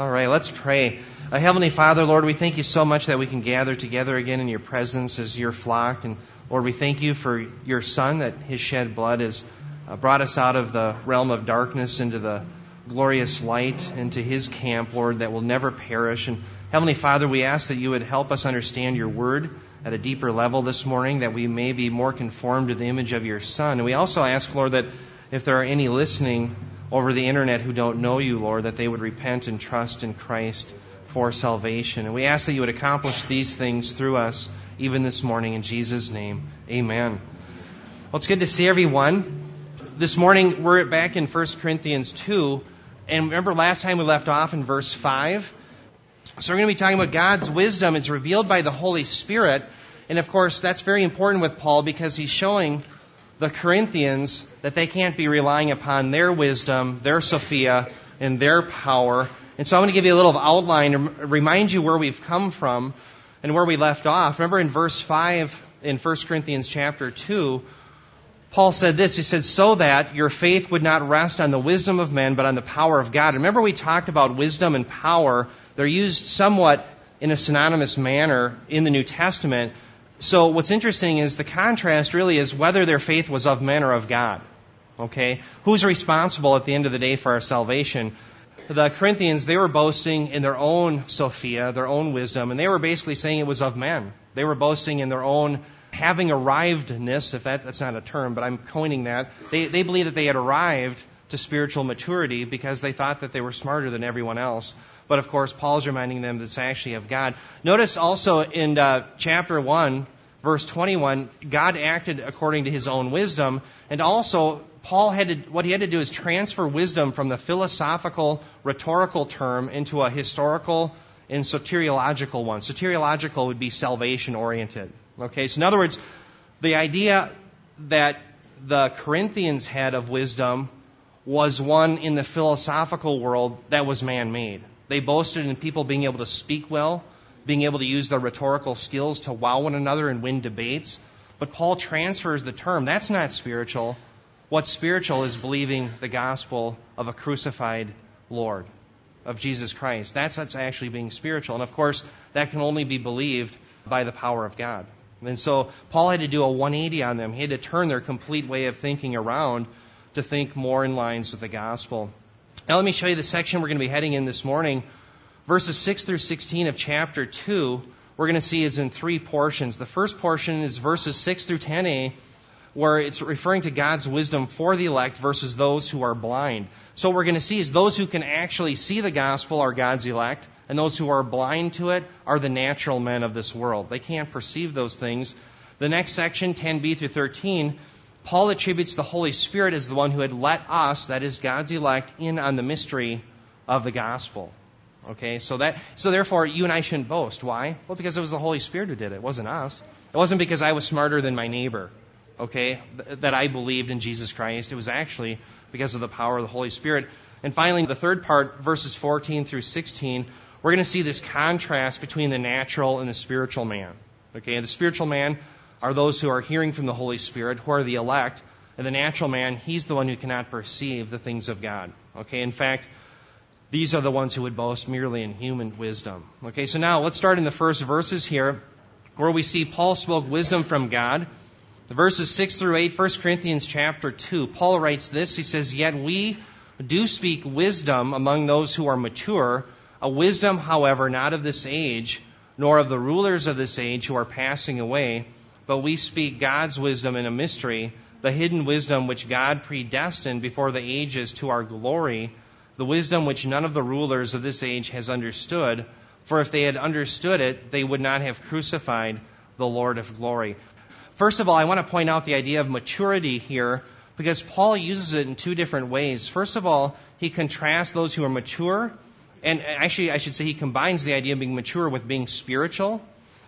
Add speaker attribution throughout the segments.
Speaker 1: All right, let's pray. Uh, Heavenly Father, Lord, we thank you so much that we can gather together again in your presence as your flock. And Lord, we thank you for your Son, that his shed blood has uh, brought us out of the realm of darkness into the glorious light, into his camp, Lord, that will never perish. And Heavenly Father, we ask that you would help us understand your word at a deeper level this morning, that we may be more conformed to the image of your Son. And we also ask, Lord, that if there are any listening over the internet who don't know you, Lord, that they would repent and trust in Christ for salvation. And we ask that you would accomplish these things through us even this morning in Jesus' name. Amen. Well, it's good to see everyone. This morning we're back in 1 Corinthians 2. And remember last time we left off in verse 5? So we're going to be talking about God's wisdom. It's revealed by the Holy Spirit. And of course, that's very important with Paul because he's showing the Corinthians that they can't be relying upon their wisdom, their Sophia, and their power. And so I'm going to give you a little outline and remind you where we've come from and where we left off. Remember in verse 5 in 1 Corinthians chapter 2, Paul said this. He said, so that your faith would not rest on the wisdom of men, but on the power of God. Remember we talked about wisdom and power. They're used somewhat in a synonymous manner in the New Testament. So what's interesting is the contrast really is whether their faith was of men or of God. Okay? Who's responsible at the end of the day for our salvation? The Corinthians, they were boasting in their own Sophia, their own wisdom, and they were basically saying it was of men. They were boasting in their own having arrivedness, if that, that's not a term, but I'm coining that. They, they believed that they had arrived to spiritual maturity because they thought that they were smarter than everyone else. But of course, Paul's reminding them that it's actually of God. Notice also in uh, chapter 1, verse 21, God acted according to his own wisdom. And also, Paul had to, what he had to do is transfer wisdom from the philosophical, rhetorical term into a historical and soteriological one. Soteriological would be salvation oriented. Okay, so in other words, the idea that the Corinthians had of wisdom was one in the philosophical world that was man made. They boasted in people being able to speak well, being able to use their rhetorical skills to wow one another and win debates. But Paul transfers the term. That's not spiritual. What's spiritual is believing the gospel of a crucified Lord, of Jesus Christ. That's what's actually being spiritual. And of course, that can only be believed by the power of God. And so Paul had to do a 180 on them. He had to turn their complete way of thinking around to think more in lines with the gospel. Now let me show you the section we're going to be heading in this morning. Verses 6 through 16 of chapter 2, we're going to see is in three portions. The first portion is verses 6 through 10a, where it's referring to God's wisdom for the elect versus those who are blind. So what we're going to see is those who can actually see the gospel are God's elect, and those who are blind to it are the natural men of this world. They can't perceive those things. The next section, 10b through 13, Paul attributes the Holy Spirit as the one who had let us, that is God's elect, in on the mystery of the gospel. Okay, so that, so therefore you and I shouldn't boast. Why? Well, because it was the Holy Spirit who did it. It wasn't us. It wasn't because I was smarter than my neighbor. Okay, that I believed in Jesus Christ. It was actually because of the power of the Holy Spirit. And finally, the third part, verses 14 through 16, we're going to see this contrast between the natural and the spiritual man. Okay, the spiritual man are those who are hearing from the Holy Spirit, who are the elect. And the natural man, he's the one who cannot perceive the things of God. Okay, in fact, these are the ones who would boast merely in human wisdom. Okay, so now let's start in the first verses here, where we see Paul spoke wisdom from God. The verses 6 through 8, 1 Corinthians chapter 2. Paul writes this. He says, Yet we do speak wisdom among those who are mature, a wisdom, however, not of this age, nor of the rulers of this age who are passing away but we speak God's wisdom in a mystery, the hidden wisdom which God predestined before the ages to our glory, the wisdom which none of the rulers of this age has understood. For if they had understood it, they would not have crucified the Lord of glory. First of all, I want to point out the idea of maturity here because Paul uses it in two different ways. First of all, he contrasts those who are mature, and actually, I should say he combines the idea of being mature with being spiritual.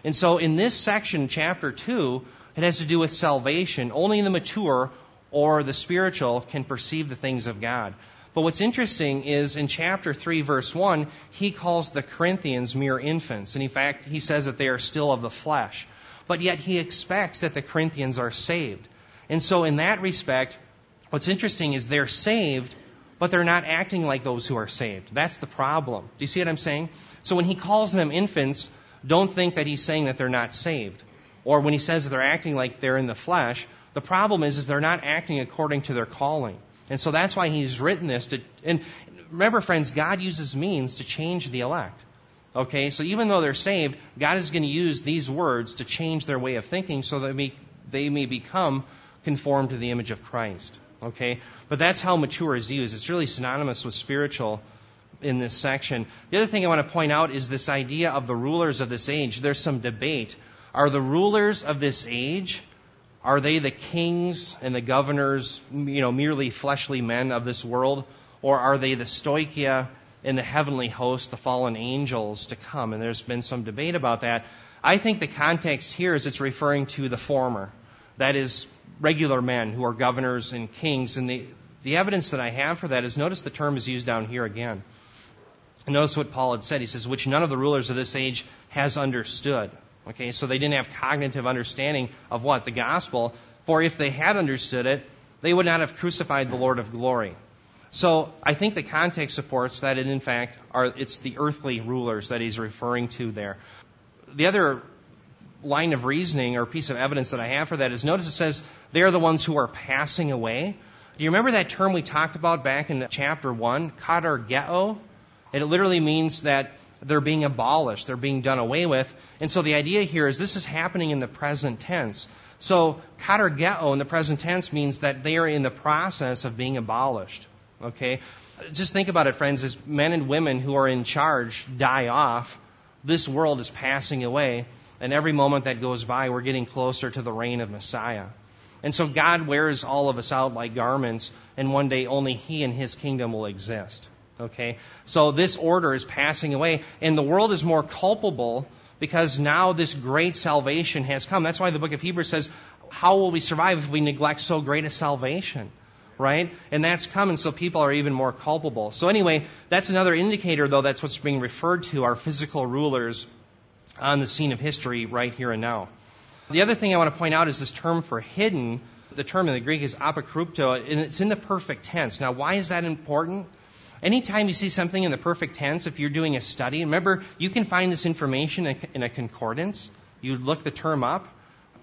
Speaker 1: And so in this section, chapter 2, it has to do with salvation. Only the mature or the spiritual can perceive the things of God. But what's interesting is in chapter 3, verse 1, he calls the Corinthians mere infants. And in fact, he says that they are still of the flesh. But yet he expects that the Corinthians are saved. And so in that respect, what's interesting is they're saved, but they're not acting like those who are saved. That's the problem. Do you see what I'm saying? So when he calls them infants, don't think that he's saying that they're not saved. Or when he says that they're acting like they're in the flesh, the problem is, is they're not acting according to their calling. And so that's why he's written this to, and remember friends, God uses means to change the elect. Okay, so even though they're saved, God is going to use these words to change their way of thinking so that may, they may become conformed to the image of Christ. Okay, but that's how mature is used. It's really synonymous with spiritual in this section. The other thing I want to point out is this idea of the rulers of this age. There's some debate. Are the rulers of this age are they the kings and the governors, you know, merely fleshly men of this world? Or are they the stoicheia and the heavenly host, the fallen angels to come? And there's been some debate about that. I think the context here is it's referring to the former. That is, regular men who are governors and kings. And the, the evidence that I have for that is notice the term is used down here again. And notice what Paul had said. He says, which none of the rulers of this age has understood. Okay, so they didn't have cognitive understanding of what? The gospel. For if they had understood it, they would not have crucified the Lord of glory. So I think the context supports that it in fact are it's the earthly rulers that he's referring to there. The other line of reasoning or piece of evidence that I have for that is notice it says they're the ones who are passing away. Do you remember that term we talked about back in chapter one, katargeo? It literally means that they're being abolished, they're being done away with. And so the idea here is this is happening in the present tense. So katargeo in the present tense means that they are in the process of being abolished. Okay? Just think about it, friends, as men and women who are in charge die off, this world is passing away, and every moment that goes by, we're getting closer to the reign of Messiah. And so God wears all of us out like garments, and one day only He and His kingdom will exist. Okay? So this order is passing away, and the world is more culpable because now this great salvation has come. That's why the book of Hebrews says, How will we survive if we neglect so great a salvation? Right? And that's coming, so people are even more culpable. So, anyway, that's another indicator, though, that's what's being referred to our physical rulers on the scene of history right here and now. The other thing I want to point out is this term for hidden. The term in the Greek is apokrypto, and it's in the perfect tense. Now, why is that important? Anytime you see something in the perfect tense, if you're doing a study, remember, you can find this information in a concordance. You look the term up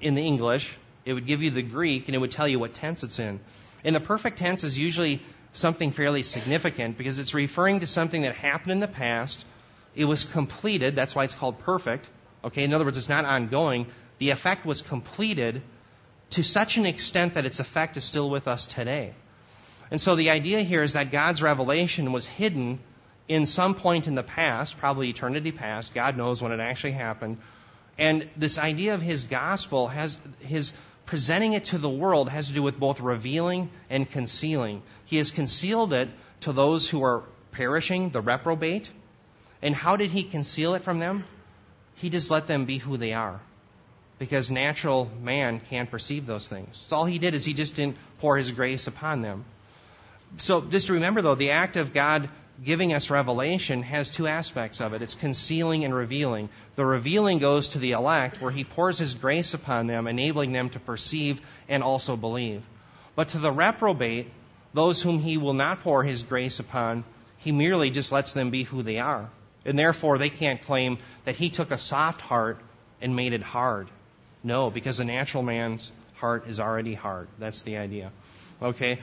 Speaker 1: in the English, it would give you the Greek, and it would tell you what tense it's in. And the perfect tense is usually something fairly significant because it's referring to something that happened in the past. It was completed, that's why it's called perfect. Okay, in other words, it's not ongoing. The effect was completed to such an extent that its effect is still with us today. And so the idea here is that God's revelation was hidden in some point in the past, probably eternity past. God knows when it actually happened. And this idea of his gospel has his presenting it to the world has to do with both revealing and concealing. He has concealed it to those who are perishing, the reprobate. And how did he conceal it from them? He just let them be who they are. Because natural man can't perceive those things. So all he did is he just didn't pour his grace upon them. So just remember though, the act of God giving us revelation has two aspects of it. It's concealing and revealing. The revealing goes to the elect where he pours his grace upon them, enabling them to perceive and also believe. But to the reprobate, those whom he will not pour his grace upon, he merely just lets them be who they are. And therefore they can't claim that he took a soft heart and made it hard. No, because a natural man's heart is already hard. That's the idea. Okay?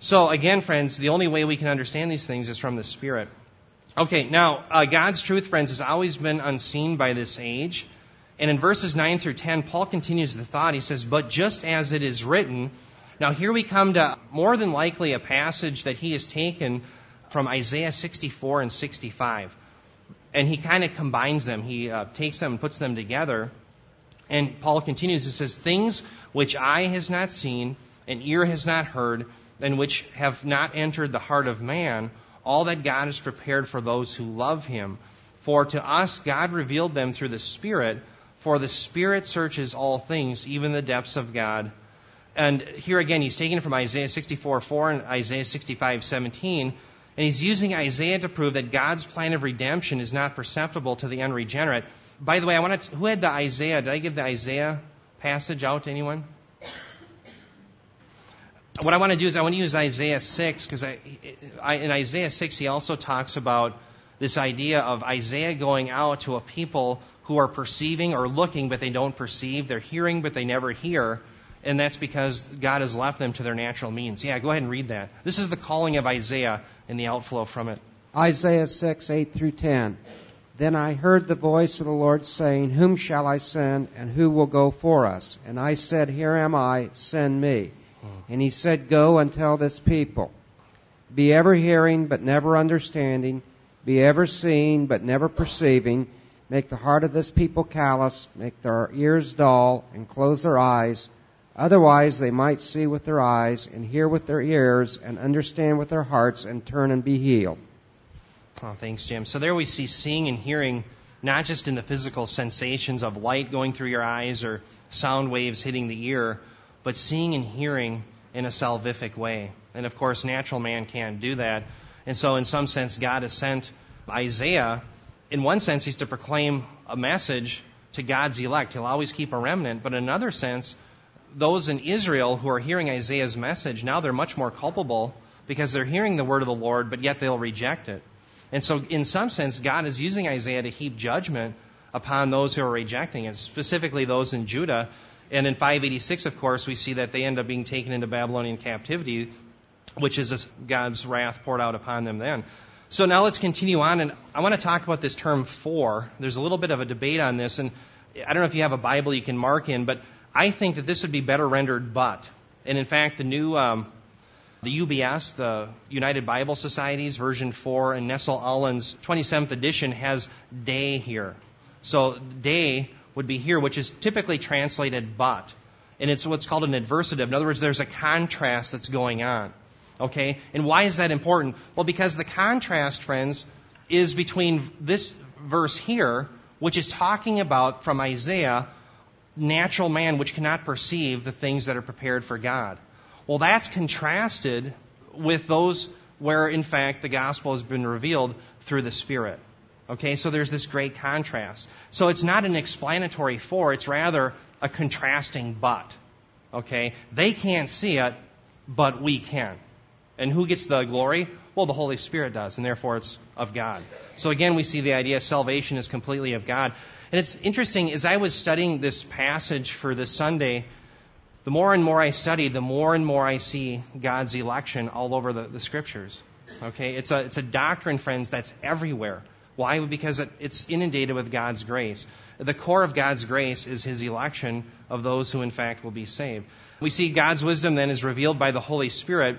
Speaker 1: So, again, friends, the only way we can understand these things is from the Spirit. Okay, now, uh, God's truth, friends, has always been unseen by this age. And in verses 9 through 10, Paul continues the thought. He says, But just as it is written, now here we come to more than likely a passage that he has taken from Isaiah 64 and 65. And he kind of combines them. He uh, takes them and puts them together. And Paul continues, he says, Things which eye has not seen, and ear has not heard, and which have not entered the heart of man, all that God has prepared for those who love him. For to us God revealed them through the Spirit, for the Spirit searches all things, even the depths of God. And here again, he's taking it from Isaiah 64 4 and Isaiah 65 17. And he's using Isaiah to prove that God's plan of redemption is not perceptible to the unregenerate. By the way, I want to, who had the Isaiah? Did I give the Isaiah passage out to anyone? What I want to do is I want to use Isaiah 6 because I, I, in Isaiah 6 he also talks about this idea of Isaiah going out to a people who are perceiving or looking but they don't perceive. They're hearing but they never hear. And that's because God has left them to their natural means. Yeah, go ahead and read that. This is the calling of Isaiah and the outflow from it.
Speaker 2: Isaiah 6, 8 through 10. Then I heard the voice of the Lord saying, Whom shall I send, and who will go for us? And I said, Here am I, send me. Mm-hmm. And he said, Go and tell this people. Be ever hearing, but never understanding. Be ever seeing, but never perceiving. Make the heart of this people callous. Make their ears dull, and close their eyes. Otherwise, they might see with their eyes, and hear with their ears, and understand with their hearts, and turn and be healed.
Speaker 1: Oh, thanks, Jim. So there we see seeing and hearing not just in the physical sensations of light going through your eyes or sound waves hitting the ear, but seeing and hearing in a salvific way. And of course, natural man can't do that. And so, in some sense, God has sent Isaiah. In one sense, he's to proclaim a message to God's elect. He'll always keep a remnant. But in another sense, those in Israel who are hearing Isaiah's message, now they're much more culpable because they're hearing the word of the Lord, but yet they'll reject it. And so, in some sense, God is using Isaiah to heap judgment upon those who are rejecting it, specifically those in Judah and in 586, of course, we see that they end up being taken into Babylonian captivity, which is God's wrath poured out upon them then. So now let's continue on, and I want to talk about this term for. There's a little bit of a debate on this, and I don't know if you have a Bible you can mark in, but I think that this would be better rendered but. And in fact, the new, um, the UBS, the United Bible Societies, version 4, and Nestle Aland's 27th edition has de here. So de would be here, which is typically translated but. And it's what's called an adversative. In other words, there's a contrast that's going on. Okay? And why is that important? Well, because the contrast, friends, is between this verse here, which is talking about from Isaiah, natural man which cannot perceive the things that are prepared for God. Well, that's contrasted with those where, in fact, the gospel has been revealed through the Spirit. Okay, so there's this great contrast. So it's not an explanatory for, it's rather a contrasting but. Okay, they can't see it, but we can. And who gets the glory? Well, the Holy Spirit does, and therefore it's of God. So again, we see the idea salvation is completely of God. And it's interesting, as I was studying this passage for this Sunday, the more and more I study, the more and more I see God's election all over the, the scriptures. Okay, it's a, it's a doctrine, friends, that's everywhere. Why? Because it's inundated with God's grace. The core of God's grace is His election of those who, in fact, will be saved. We see God's wisdom then is revealed by the Holy Spirit.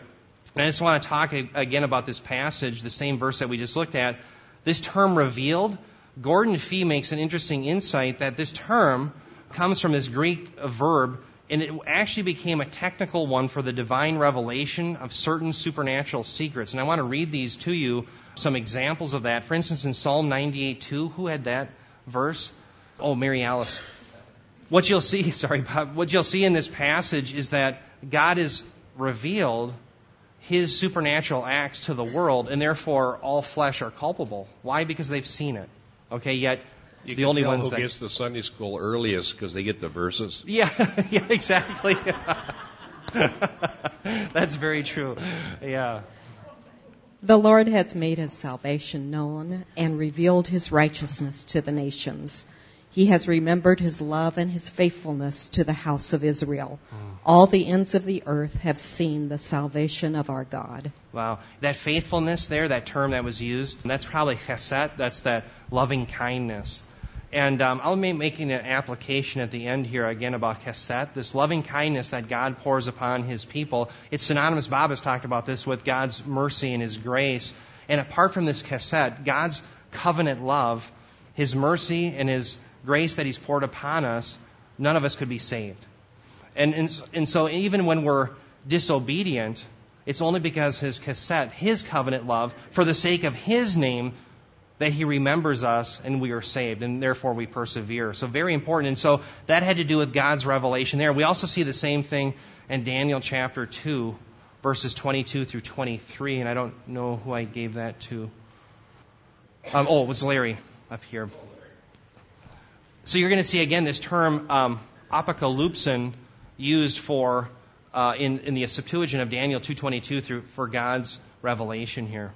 Speaker 1: And I just want to talk again about this passage, the same verse that we just looked at. This term revealed, Gordon Fee makes an interesting insight that this term comes from this Greek verb, and it actually became a technical one for the divine revelation of certain supernatural secrets. And I want to read these to you some examples of that. For instance, in Psalm 98:2, who had that verse? Oh, Mary Alice. What you'll see, sorry, Bob, what you'll see in this passage is that God has revealed his supernatural acts to the world, and therefore all flesh are culpable. Why? Because they've seen it. Okay, yet
Speaker 3: you
Speaker 1: the only
Speaker 3: tell
Speaker 1: ones
Speaker 3: who
Speaker 1: that
Speaker 3: gets the Sunday school earliest because they get the verses.
Speaker 1: Yeah, yeah, exactly. That's very true. Yeah.
Speaker 4: The Lord has made his salvation known and revealed his righteousness to the nations. He has remembered his love and his faithfulness to the house of Israel. Hmm. All the ends of the earth have seen the salvation of our God.
Speaker 1: Wow. That faithfulness there, that term that was used, that's probably chesed, that's that loving kindness. And um, I'll be making an application at the end here again about chesed, this loving kindness that God pours upon His people. It's synonymous. Bob has talked about this with God's mercy and His grace. And apart from this chesed, God's covenant love, His mercy and His grace that He's poured upon us, none of us could be saved. And, and, and so even when we're disobedient, it's only because His chesed, His covenant love, for the sake of His name, that he remembers us and we are saved and therefore we persevere. So very important. And so that had to do with God's revelation there. We also see the same thing in Daniel chapter 2 verses 22 through 23 and I don't know who I gave that to. Um, oh, it was Larry up here. So you're going to see again this term um, apocalypsin used for uh, in, in the Septuagint of Daniel 2.22 through, for God's revelation here.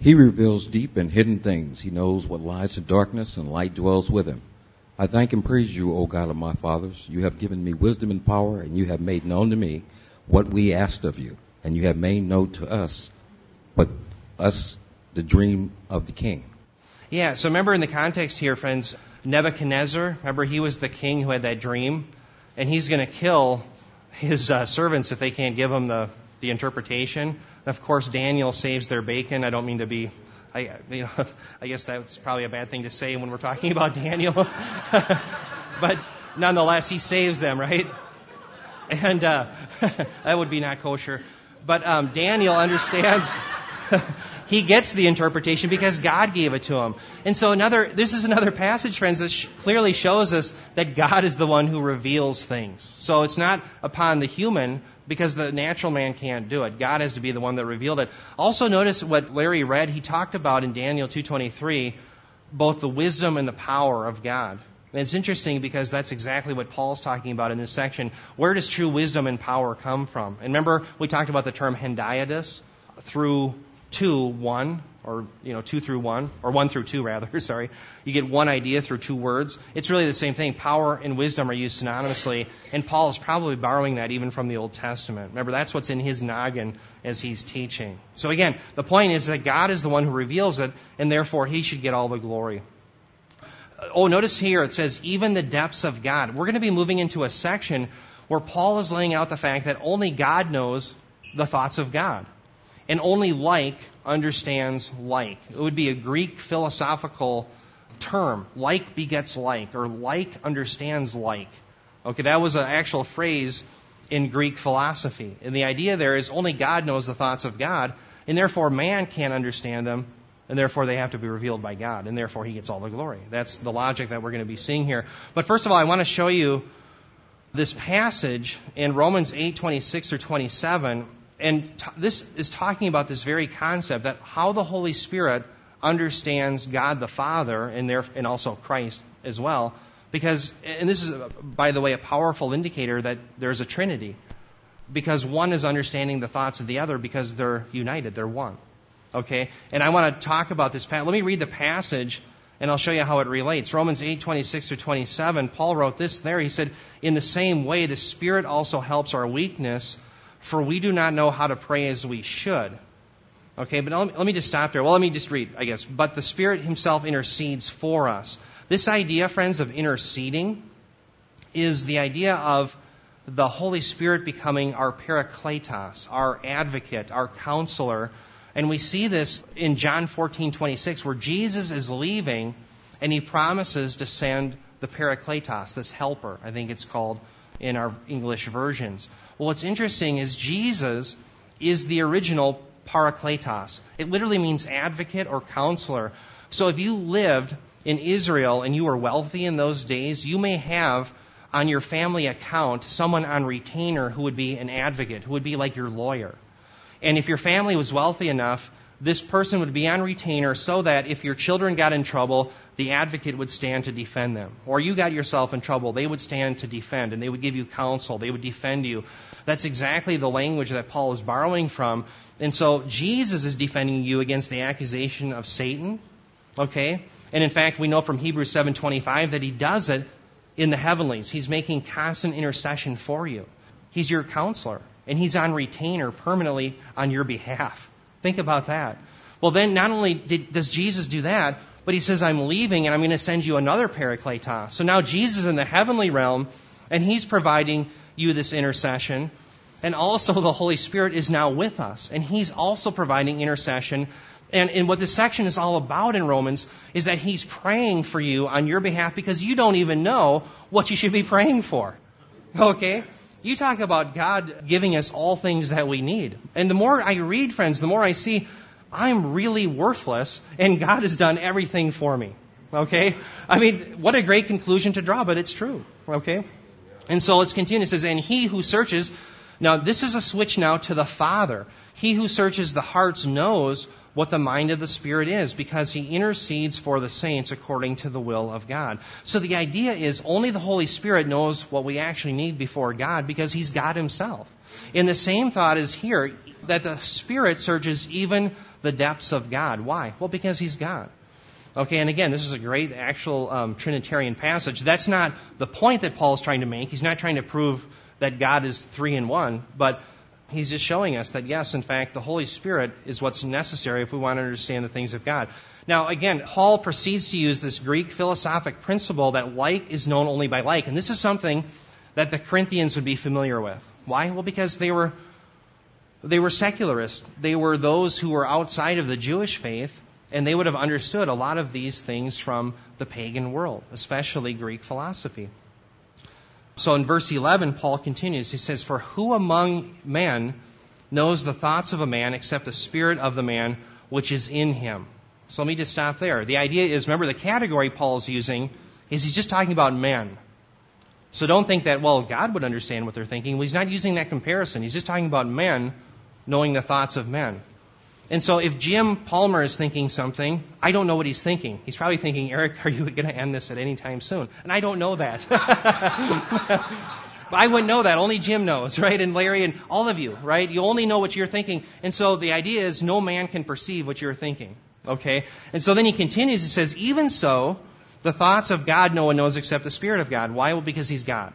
Speaker 5: He reveals deep and hidden things. He knows what lies in darkness, and light dwells with him. I thank and praise you, O God of my fathers. You have given me wisdom and power, and you have made known to me what we asked of you, and you have made known to us, but us the dream of the king.
Speaker 1: Yeah, so remember in the context here, friends, Nebuchadnezzar, remember he was the king who had that dream, and he's going to kill his uh, servants if they can't give him the, the interpretation. Of course, Daniel saves their bacon. I don't mean to be I, you know, I guess that's probably a bad thing to say when we're talking about Daniel. but nonetheless, he saves them, right? And uh, that would be not kosher. But um, Daniel understands. he gets the interpretation because God gave it to him. And so another, this is another passage, friends, that sh- clearly shows us that God is the one who reveals things. So it's not upon the human because the natural man can't do it. God has to be the one that revealed it. Also notice what Larry read. He talked about in Daniel 2.23 both the wisdom and the power of God. And it's interesting because that's exactly what Paul's talking about in this section. Where does true wisdom and power come from? And remember, we talked about the term hendiadys through 2, 1, or you know, 2 through 1, or 1 through 2 rather, sorry. You get one idea through two words. It's really the same thing. Power and wisdom are used synonymously, and Paul is probably borrowing that even from the Old Testament. Remember, that's what's in his noggin as he's teaching. So again, the point is that God is the one who reveals it, and therefore he should get all the glory. Oh, notice here it says, even the depths of God. We're going to be moving into a section where Paul is laying out the fact that only God knows the thoughts of God and only like understands like. It would be a Greek philosophical term. Like begets like, or like understands like. Okay, that was an actual phrase in Greek philosophy. And the idea there is only God knows the thoughts of God, and therefore man can't understand them, and therefore they have to be revealed by God, and therefore he gets all the glory. That's the logic that we're going to be seeing here. But first of all, I want to show you this passage in Romans 8, 26 or 27 and t- this is talking about this very concept that how the Holy Spirit understands God the Father and, there, and also Christ as well. Because, and this is, by the way, a powerful indicator that there's a Trinity. Because one is understanding the thoughts of the other because they're united, they're one. Okay? And I want to talk about this. Let me read the passage and I'll show you how it relates. Romans 8, 26 through 27, Paul wrote this there. He said, In the same way, the Spirit also helps our weakness for we do not know how to pray as we should. Okay, but let me, just stop there. Well, let me just read, I guess. But the Spirit Himself intercedes for us. This idea, friends, of interceding is the idea of the Holy Spirit becoming our parakletos, our advocate, our counselor. And we see this in John 14, 26, where Jesus is leaving and he promises to send the parakletos, this helper, I think it's called in our English versions. Well, what's interesting is Jesus is the original parakletos. It literally means advocate or counselor. So if you lived in Israel and you were wealthy in those days, you may have on your family account someone on retainer who would be an advocate, who would be like your lawyer. And if your family was wealthy enough, this person would be on retainer so that if your children got in trouble, the advocate would stand to defend them. Or you got yourself in trouble, they would stand to defend and they would give you counsel, they would defend you. That's exactly the language that Paul is borrowing from. And so Jesus is defending you against the accusation of Satan. Okay? And in fact, we know from Hebrews 7:25 that he does it in the heavenlies. He's making constant intercession for you. He's your counselor and he's on retainer permanently on your behalf. Think about that. Well, then not only did, does Jesus do that, but he says, I'm leaving and I'm going to send you another parakletos. So now Jesus is in the heavenly realm and he's providing you this intercession. And also the Holy Spirit is now with us and he's also providing intercession. And, and what this section is all about in Romans is that he's praying for you on your behalf because you don't even know what you should be praying for. Okay? You talk about God giving us all things that we need. And the more I read, friends, the more I see I'm really worthless and God has done everything for me. Okay? I mean, what a great conclusion to draw, but it's true. Okay? And so let's continue. It says, and he who searches, now this is a switch now to the Father. He who searches the hearts knows what the mind of the Spirit is because he intercedes for the saints according to the will of God. So the idea is only the Holy Spirit knows what we actually need before God because he's God himself. In the same thought is here that the Spirit searches even the depths of God. Why? Well, because he's God. Okay, and again, this is a great actual um, Trinitarian passage. That's not the point that Paul is trying to make. He's not trying to prove that God is three in one, but he's just showing us that yes, in fact, the Holy Spirit is what's necessary if we want to understand the things of God. Now, again, Paul proceeds to use this Greek philosophic principle that like is known only by like, and this is something that the Corinthians would be familiar with. Why? Well, because they were they were secularists. They were those who were outside of the Jewish faith, and they would have understood a lot of these things from the pagan world, especially Greek philosophy. So in verse 11, Paul continues. He says, For who among men knows the thoughts of a man except the spirit of the man which is in him? So let me just stop there. The idea is, remember, the category Paul's using is he's just talking about men. So don't think that, well, God would understand what they're thinking. Well, he's not using that comparison. He's just talking about men knowing the thoughts of men. And so if Jim Palmer is thinking something, I don't know what he's thinking. He's probably thinking, Eric, are you going to end this at any time soon? And I don't know that. I wouldn't know that. Only Jim knows, right? And Larry and all of you, right? You only know what you're thinking. And so the idea is no man can perceive what you're thinking. Okay? And so then he continues, he says, even so, the thoughts of God no one knows except the Spirit of God. Why? Well, because he's God.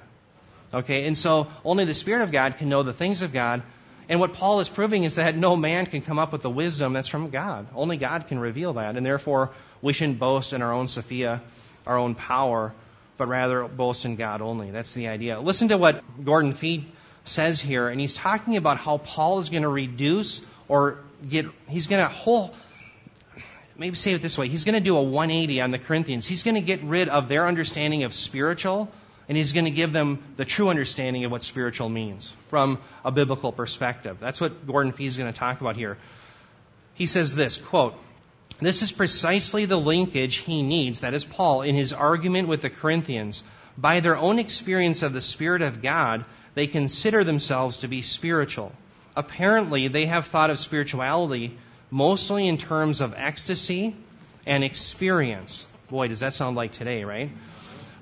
Speaker 1: Okay? And so only the Spirit of God can know the things of God and what Paul is proving is that no man can come up with the wisdom that's from God. Only God can reveal that. And therefore, we shouldn't boast in our own Sophia, our own power, but rather boast in God only. That's the idea. Listen to what Gordon Fee says here, and he's talking about how Paul is going to reduce or get, he's going to whole, maybe say it this way, he's going to do a 180 on the Corinthians. He's going to get rid of their understanding of spiritual and he's going to give them the true understanding of what spiritual means from a biblical perspective. That's what Gordon Fee is going to talk about here. He says this, quote, this is precisely the linkage he needs, that is Paul, in his argument with the Corinthians. By their own experience of the Spirit of God, they consider themselves to be spiritual. Apparently, they have thought of spirituality mostly in terms of ecstasy and experience. Boy, does that sound like today, right?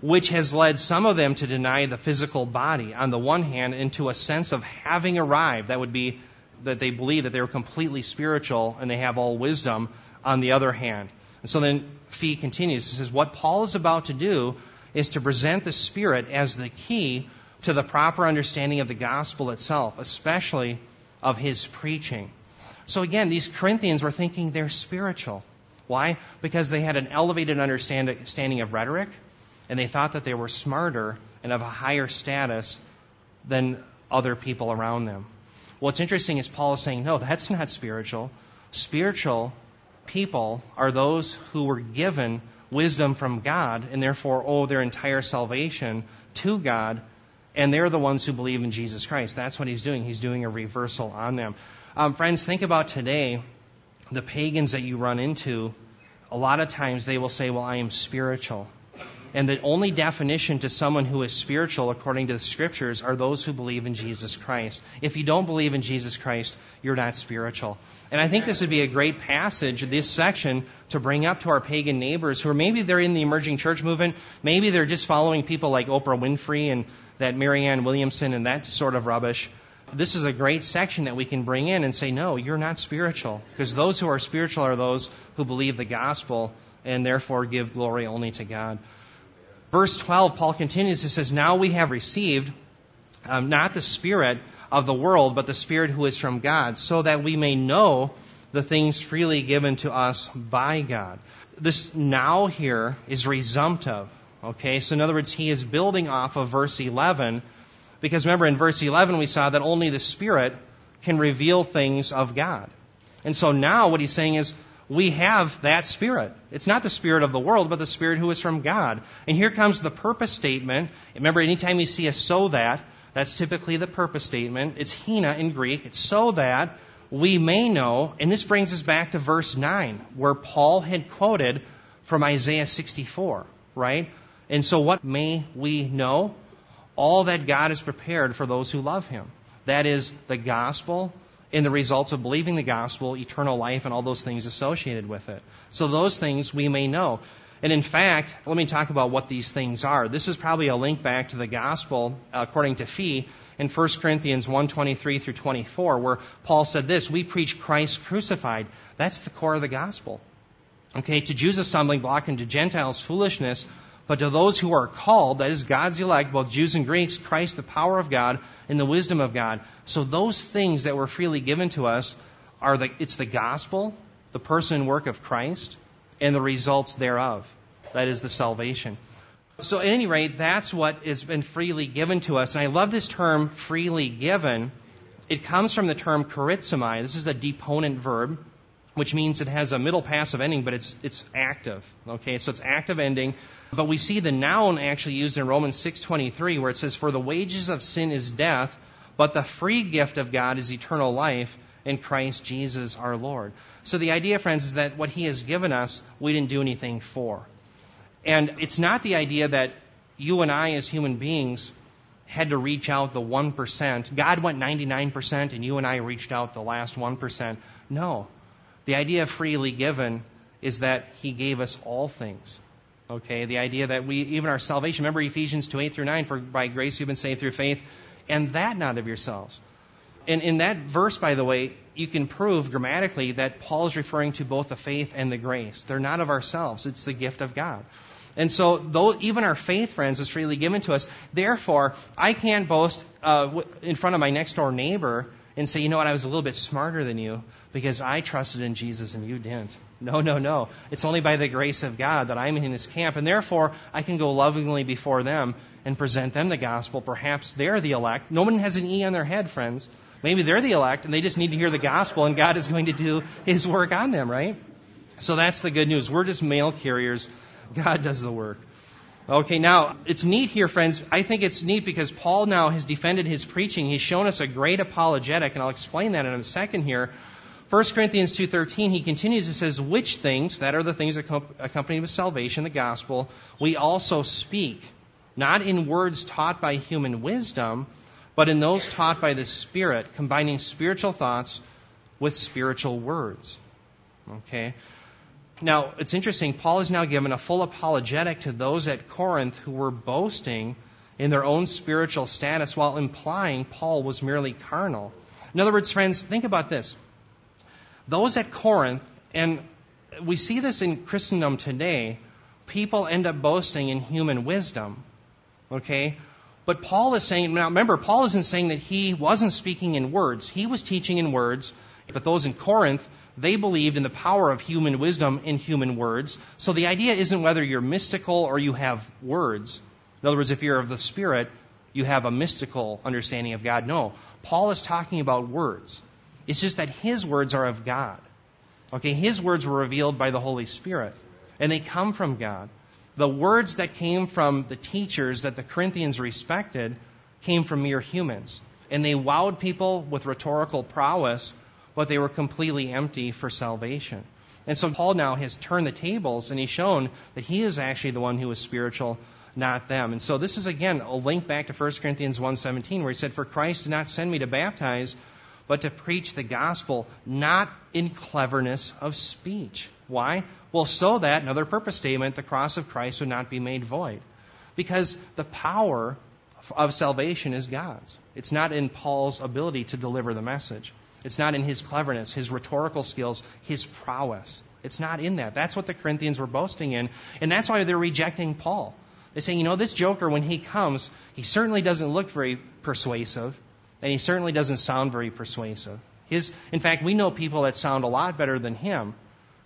Speaker 1: Which has led some of them to deny the physical body on the one hand into a sense of having arrived. That would be that they believe that they were completely spiritual and they have all wisdom on the other hand. And so then Fee continues. He says, What Paul is about to do is to present the Spirit as the key to the proper understanding of the gospel itself, especially of his preaching. So again, these Corinthians were thinking they're spiritual. Why? Because they had an elevated understanding of rhetoric and they thought that they were smarter and of a higher status than other people around them. What's interesting is Paul is saying, no, that's not spiritual. Spiritual people are those who were given wisdom from God and therefore owe their entire salvation to God, and they're the ones who believe in Jesus Christ. That's what he's doing. He's doing a reversal on them. Um, friends, think about today the pagans that you run into. A lot of times they will say, well, I am spiritual. And the only definition to someone who is spiritual, according to the scriptures, are those who believe in Jesus Christ. If you don't believe in Jesus Christ, you're not spiritual. And I think this would be a great passage, this section, to bring up to our pagan neighbors who are maybe they're in the emerging church movement, maybe they're just following people like Oprah Winfrey and that Marianne Williamson and that sort of rubbish. This is a great section that we can bring in and say, no, you're not spiritual. Because those who are spiritual are those who believe the gospel and therefore give glory only to God. Verse 12, Paul continues, he says, Now we have received um, not the Spirit of the world, but the Spirit who is from God, so that we may know the things freely given to us by God. This now here is resumptive. Okay, so in other words, he is building off of verse 11, because remember in verse 11 we saw that only the Spirit can reveal things of God. And so now what he's saying is, we have that Spirit. It's not the Spirit of the world, but the Spirit who is from God. And here comes the purpose statement. Remember, anytime you see a so that, that's typically the purpose statement. It's hina in Greek. It's so that we may know, and this brings us back to verse 9, where Paul had quoted from Isaiah 64, right? And so what may we know? All that God has prepared for those who love Him. That is the gospel in the results of believing the gospel, eternal life, and all those things associated with it. So those things we may know. And in fact, let me talk about what these things are. This is probably a link back to the gospel according to Fee in 1 Corinthians 1:23 through 24 where Paul said this, we preach Christ crucified. That's the core of the gospel. Okay, to Jews a stumbling block and to Gentiles foolishness, but to those who are called, that is God's elect, both Jews and Greeks, Christ the power of God and the wisdom of God. So those things that were freely given to us are the it's the gospel, the person and work of Christ, and the results thereof. That is the salvation. So at any rate, that's what has been freely given to us. And I love this term freely given. It comes from the term charizomai. This is a deponent verb which means it has a middle passive ending, but it's, it's active. Okay, so it's active ending. But we see the noun actually used in Romans 6.23 where it says, For the wages of sin is death, but the free gift of God is eternal life in Christ Jesus our Lord. So the idea, friends, is that what He has given us, we didn't do anything for. And it's not the idea that you and I as human beings had to reach out the 1%. God went 99% and you and I reached out the last 1%. No. The idea of freely given is that He gave us all things. Okay, the idea that we, even our salvation, remember Ephesians 2 8 through 9, for by grace you've been saved through faith, and that not of yourselves. And in that verse, by the way, you can prove grammatically that Paul is referring to both the faith and the grace. They're not of ourselves, it's the gift of God. And so, though even our faith, friends, is freely given to us, therefore, I can't boast uh, in front of my next door neighbor and say, you know what, I was a little bit smarter than you because I trusted in Jesus and you didn't. No, no, no. It's only by the grace of God that I'm in this camp, and therefore I can go lovingly before them and present them the gospel. Perhaps they're the elect. No one has an E on their head, friends. Maybe they're the elect and they just need to hear the gospel, and God is going to do His work on them, right? So that's the good news. We're just mail carriers. God does the work. Okay, now it's neat here, friends. I think it's neat because Paul now has defended his preaching. He's shown us a great apologetic, and I'll explain that in a second here. 1 Corinthians 2.13, he continues, and says, Which things, that are the things that accompany with salvation, the gospel, we also speak, not in words taught by human wisdom, but in those taught by the Spirit, combining spiritual thoughts with spiritual words. Okay? Now, it's interesting, Paul has now given a full apologetic to those at Corinth who were boasting in their own spiritual status while implying Paul was merely carnal. In other words, friends, think about this. Those at Corinth, and we see this in Christendom today, people end up boasting in human wisdom. Okay? But Paul is saying, now remember, Paul isn't saying that he wasn't speaking in words. He was teaching in words, but those in Corinth, they believed in the power of human wisdom in human words. So the idea isn't whether you're mystical or you have words. In other words, if you're of the Spirit, you have a mystical understanding of God. No. Paul is talking about words. It's just that his words are of God. Okay, his words were revealed by the Holy Spirit, and they come from God. The words that came from the teachers that the Corinthians respected came from mere humans. And they wowed people with rhetorical prowess but they were completely empty for salvation. And so Paul now has turned the tables and he's shown that he is actually the one who is spiritual, not them. And so this is again a link back to 1 Corinthians 1:17 where he said, "For Christ did not send me to baptize, but to preach the gospel, not in cleverness of speech." Why? Well, so that another purpose statement, the cross of Christ would not be made void. Because the power of salvation is God's. It's not in Paul's ability to deliver the message. It's not in his cleverness, his rhetorical skills, his prowess. It's not in that. That's what the Corinthians were boasting in. And that's why they're rejecting Paul. They're saying, you know, this joker, when he comes, he certainly doesn't look very persuasive, and he certainly doesn't sound very persuasive. His, in fact, we know people that sound a lot better than him,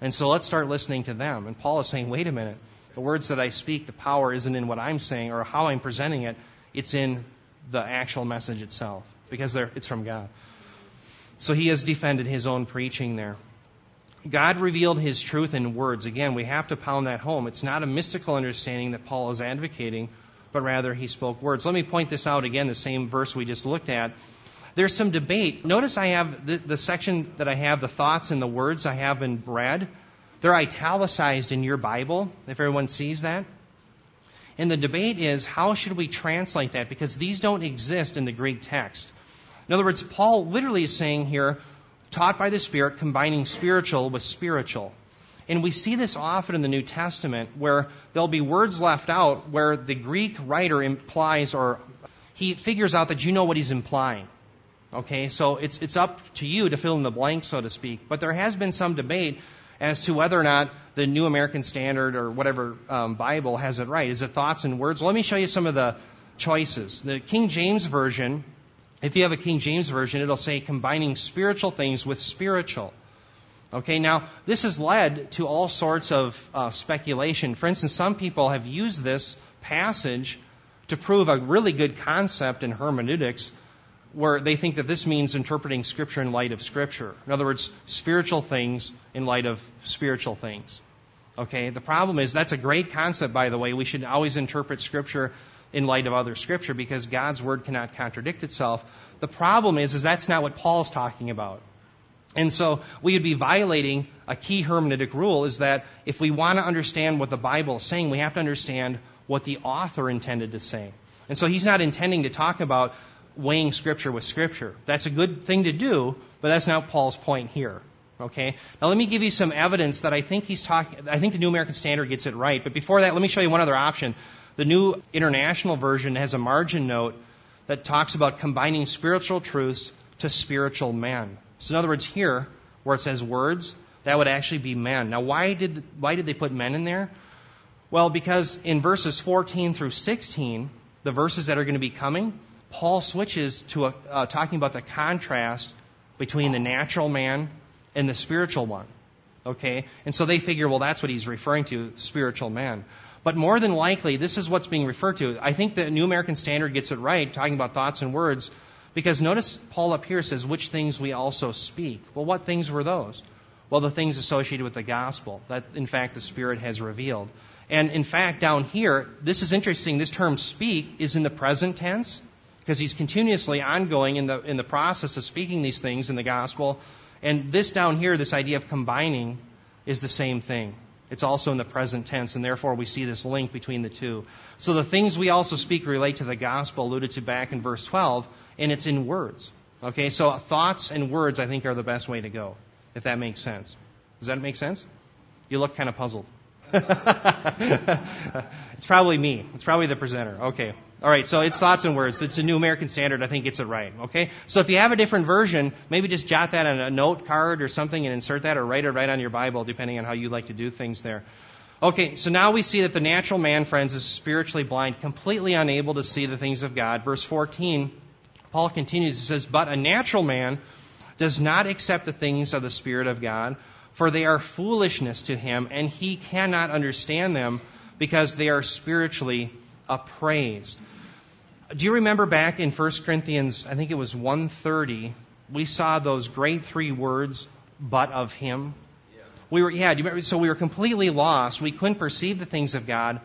Speaker 1: and so let's start listening to them. And Paul is saying, wait a minute. The words that I speak, the power isn't in what I'm saying or how I'm presenting it. It's in the actual message itself, because it's from God. So he has defended his own preaching there. God revealed his truth in words. Again, we have to pound that home. It's not a mystical understanding that Paul is advocating, but rather he spoke words. Let me point this out again, the same verse we just looked at. There's some debate. Notice I have the, the section that I have, the thoughts and the words I have in red. They're italicized in your Bible, if everyone sees that. And the debate is how should we translate that? Because these don't exist in the Greek text. In other words, Paul literally is saying here, taught by the Spirit, combining spiritual with spiritual. And we see this often in the New Testament where there'll be words left out where the Greek writer implies or he figures out that you know what he's implying. Okay, so it's, it's up to you to fill in the blank, so to speak. But there has been some debate as to whether or not the New American Standard or whatever um, Bible has it right. Is it thoughts and words? Well, let me show you some of the choices. The King James Version, if you have a King James Version, it'll say combining spiritual things with spiritual. Okay, now this has led to all sorts of uh, speculation. For instance, some people have used this passage to prove a really good concept in hermeneutics where they think that this means interpreting Scripture in light of Scripture. In other words, spiritual things in light of spiritual things. Okay, the problem is that's a great concept, by the way. We should always interpret Scripture in light of other Scripture because God's Word cannot contradict itself. The problem is, is that's not what Paul's talking about. And so we would be violating a key hermeneutic rule is that if we want to understand what the Bible is saying, we have to understand what the author intended to say. And so he's not intending to talk about weighing Scripture with Scripture. That's a good thing to do, but that's not Paul's point here. Okay? Now let me give you some evidence that I think he's talking, I think the New American Standard gets it right. But before that, let me show you one other option. The New International Version has a margin note that talks about combining spiritual truths to spiritual men. So in other words, here, where it says words, that would actually be men. Now why did, why did they put men in there? Well, because in verses 14 through 16, the verses that are going to be coming, Paul switches to a, uh, talking about the contrast between the natural man and the spiritual one. Okay? And so they figure, well, that's what he's referring to, spiritual man. But more than likely, this is what's being referred to. I think the New American Standard gets it right, talking about thoughts and words, because notice Paul up here says, which things we also speak. Well, what things were those? Well, the things associated with the gospel, that in fact the Spirit has revealed. And in fact, down here, this is interesting. This term speak is in the present tense because he's continuously ongoing in the, in the process of speaking these things in the gospel. And this down here, this idea of combining, is the same thing. It's also in the present tense, and therefore we see this link between the two. So the things we also speak relate to the gospel alluded to back in verse 12, and it's in words. Okay, so thoughts and words, I think, are the best way to go, if that makes sense. Does that make sense? You look kind of puzzled. it's probably me. It's probably the presenter. Okay. All right. So it's thoughts and words. It's a New American Standard. I think it's it right. Okay. So if you have a different version, maybe just jot that on a note card or something and insert that, or write it right on your Bible, depending on how you like to do things there. Okay. So now we see that the natural man, friends, is spiritually blind, completely unable to see the things of God. Verse 14, Paul continues. He says, "But a natural man." does not accept the things of the Spirit of God, for they are foolishness to him, and he cannot understand them because they are spiritually appraised. Do you remember back in 1 Corinthians, I think it was 130, we saw those great three words, but of him? We were, yeah, do you remember? So we were completely lost. We couldn't perceive the things of God,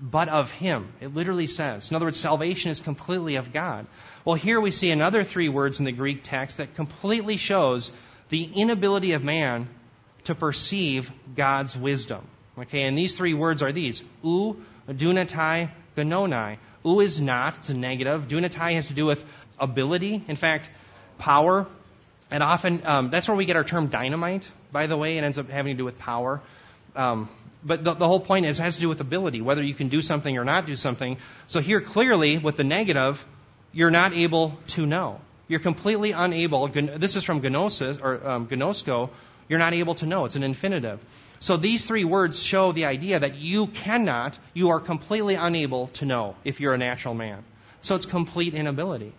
Speaker 1: but of him. It literally says. In other words, salvation is completely of God. Well, here we see another three words in the Greek text that completely shows the inability of man to perceive God's wisdom. Okay, and these three words are these: u, dunatai, gnonai. U is not; it's a negative. Dunatai has to do with ability. In fact, power. And often, um, that's where we get our term dynamite. By the way, it ends up having to do with power. Um, but the, the, whole point is it has to do with ability, whether you can do something or not do something. So here, clearly, with the negative, you're not able to know. You're completely unable. This is from gnosis or um, gnosko, you're not able to know. It's an infinitive. So these three words show the idea that you cannot, you are completely unable to know if you're a natural man. So it's complete inability.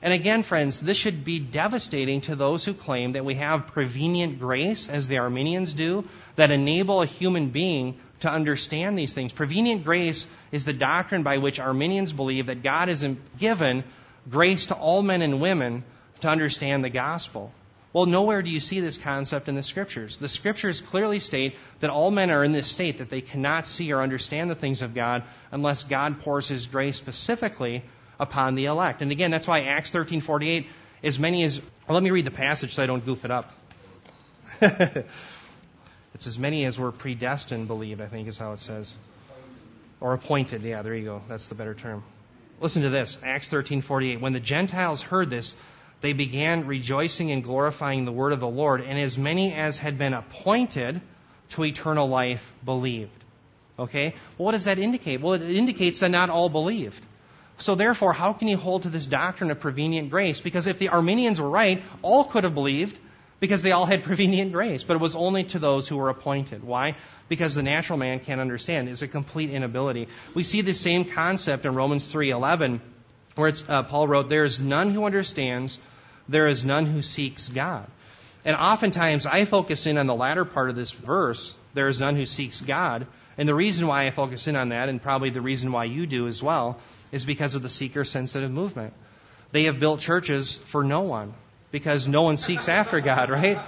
Speaker 1: And again, friends, this should be devastating to those who claim that we have prevenient grace, as the Arminians do, that enable a human being to understand these things. Prevenient grace is the doctrine by which Arminians believe that God has given grace to all men and women to understand the gospel. Well, nowhere do you see this concept in the scriptures. The scriptures clearly state that all men are in this state that they cannot see or understand the things of God unless God pours his grace specifically upon the elect. And again, that's why Acts 13:48 as many as let me read the passage so I don't goof it up. it's as many as were predestined believed, I think is how it says. Or appointed. Yeah, there you go. That's the better term. Listen to this. Acts 13:48. When the Gentiles heard this, they began rejoicing and glorifying the word of the Lord, and as many as had been appointed to eternal life believed. Okay? Well, what does that indicate? Well, it indicates that not all believed. So therefore, how can you hold to this doctrine of prevenient grace? Because if the Arminians were right, all could have believed because they all had prevenient grace, but it was only to those who were appointed. Why? Because the natural man can't understand. It's a complete inability. We see the same concept in Romans 3:11 where uh, Paul wrote, There is none who understands, there is none who seeks God. And oftentimes I focus in on the latter part of this verse, there is none who seeks God. And the reason why I focus in on that, and probably the reason why you do as well, is because of the seeker sensitive movement. They have built churches for no one because no one seeks after God, right?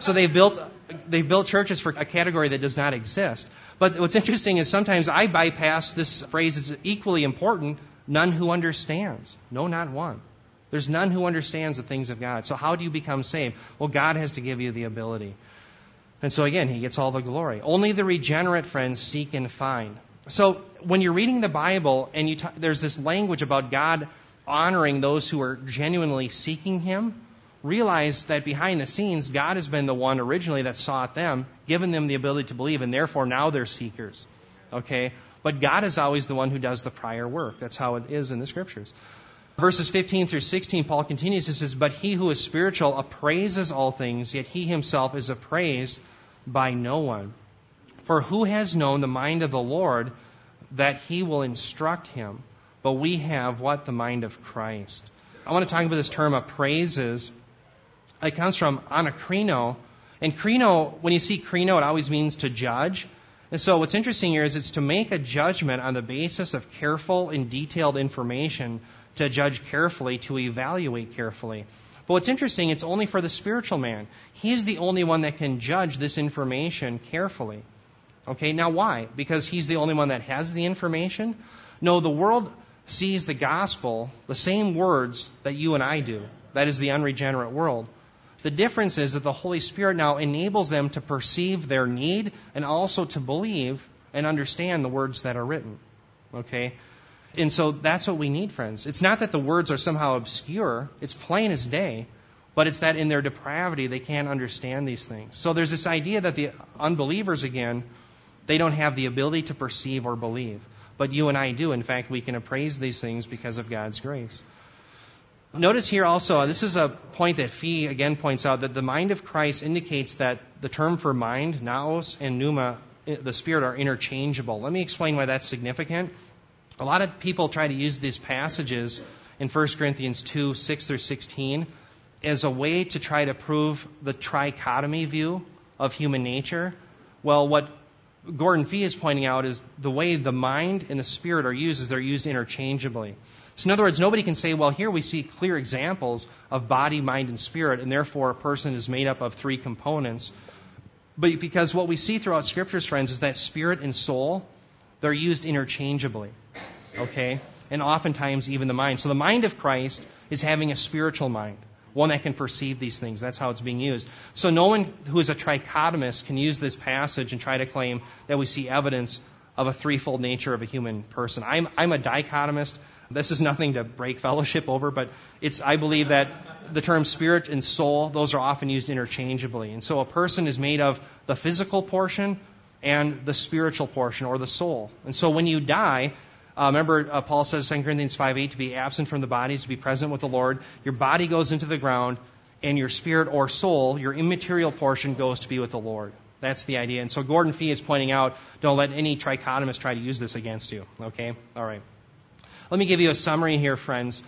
Speaker 1: So they've built they've built churches for a category that does not exist. But what's interesting is sometimes I bypass this phrase is equally important None who understands. No, not one. There's none who understands the things of God. So how do you become saved? Well, God has to give you the ability. And so again, he gets all the glory. Only the regenerate friends seek and find. So when you're reading the Bible and you t- there's this language about God honoring those who are genuinely seeking him, realize that behind the scenes, God has been the one originally that sought them, given them the ability to believe, and therefore now they're seekers. Okay? But God is always the one who does the prior work. That's how it is in the scriptures. Verses 15 through 16, Paul continues, he says, But he who is spiritual appraises all things, yet he himself is appraised by no one. For who has known the mind of the Lord that he will instruct him? But we have what? The mind of Christ. I want to talk about this term appraises. It comes from anakrino. And krino, when you see krino, it always means to judge. And so what's interesting here is it's to make a judgment on the basis of careful and detailed information to judge carefully, to evaluate carefully. But what's interesting, it's only for the spiritual man. He's the only one that can judge this information carefully. Okay, now why? Because he's the only one that has the information? No, the world sees the gospel, the same words that you and I do. That is the unregenerate world. The difference is that the Holy Spirit now enables them to perceive their need and also to believe and understand the words that are written. Okay? And so that's what we need, friends. It's not that the words are somehow obscure, it's plain as day, but it's that in their depravity they can't understand these things. So there's this idea that the unbelievers, again, they don't have the ability to perceive or believe. But you and I do. In fact, we can appraise these things because of God's grace. Notice here also, uh, this is a point that Fee again points out that the mind of Christ indicates that the term for mind, nous, and pneuma, the spirit, are interchangeable. Let me explain why that's significant. A lot of people try to use these passages in 1 Corinthians 2 6 through 16 as a way to try to prove the trichotomy view of human nature. Well, what Gordon Fee is pointing out is the way the mind and the spirit are used is they're used interchangeably. So, in other words, nobody can say, well, here we see clear examples of body, mind, and spirit, and therefore a person is made up of three components. But because what we see throughout scriptures, friends, is that spirit and soul, they're used interchangeably. Okay? And oftentimes even the mind. So the mind of Christ is having a spiritual mind, one that can perceive these things. That's how it's being used. So no one who is a trichotomist can use this passage and try to claim that we see evidence of a threefold nature of a human person. I'm, I'm a dichotomist. This is nothing to break fellowship over, but it's, I believe that the term spirit and soul, those are often used interchangeably. And so a person is made of the physical portion and the spiritual portion or the soul. And so when you die, uh, remember, uh, Paul says, 2 Corinthians 5:8, to be absent from the body is to be present with the Lord. Your body goes into the ground, and your spirit or soul, your immaterial portion, goes to be with the Lord. That's the idea. And so Gordon Fee is pointing out don't let any trichotomist try to use this against you. Okay? All right. Let me give you a summary here, friends.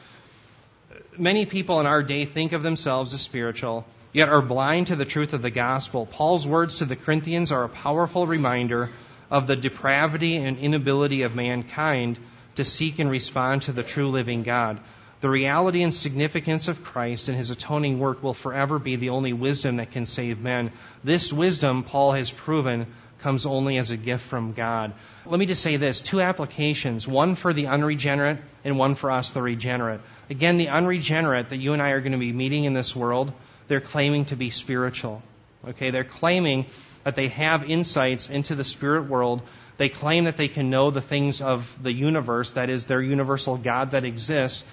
Speaker 1: Many people in our day think of themselves as spiritual, yet are blind to the truth of the gospel. Paul's words to the Corinthians are a powerful reminder of the depravity and inability of mankind to seek and respond to the true living God. The reality and significance of Christ and his atoning work will forever be the only wisdom that can save men. This wisdom, Paul has proven, comes only as a gift from God. Let me just say this two applications, one for the unregenerate and one for us, the regenerate. Again, the unregenerate that you and I are going to be meeting in this world, they're claiming to be spiritual. Okay, they're claiming that they have insights into the spirit world. They claim that they can know the things of the universe, that is, their universal God that exists.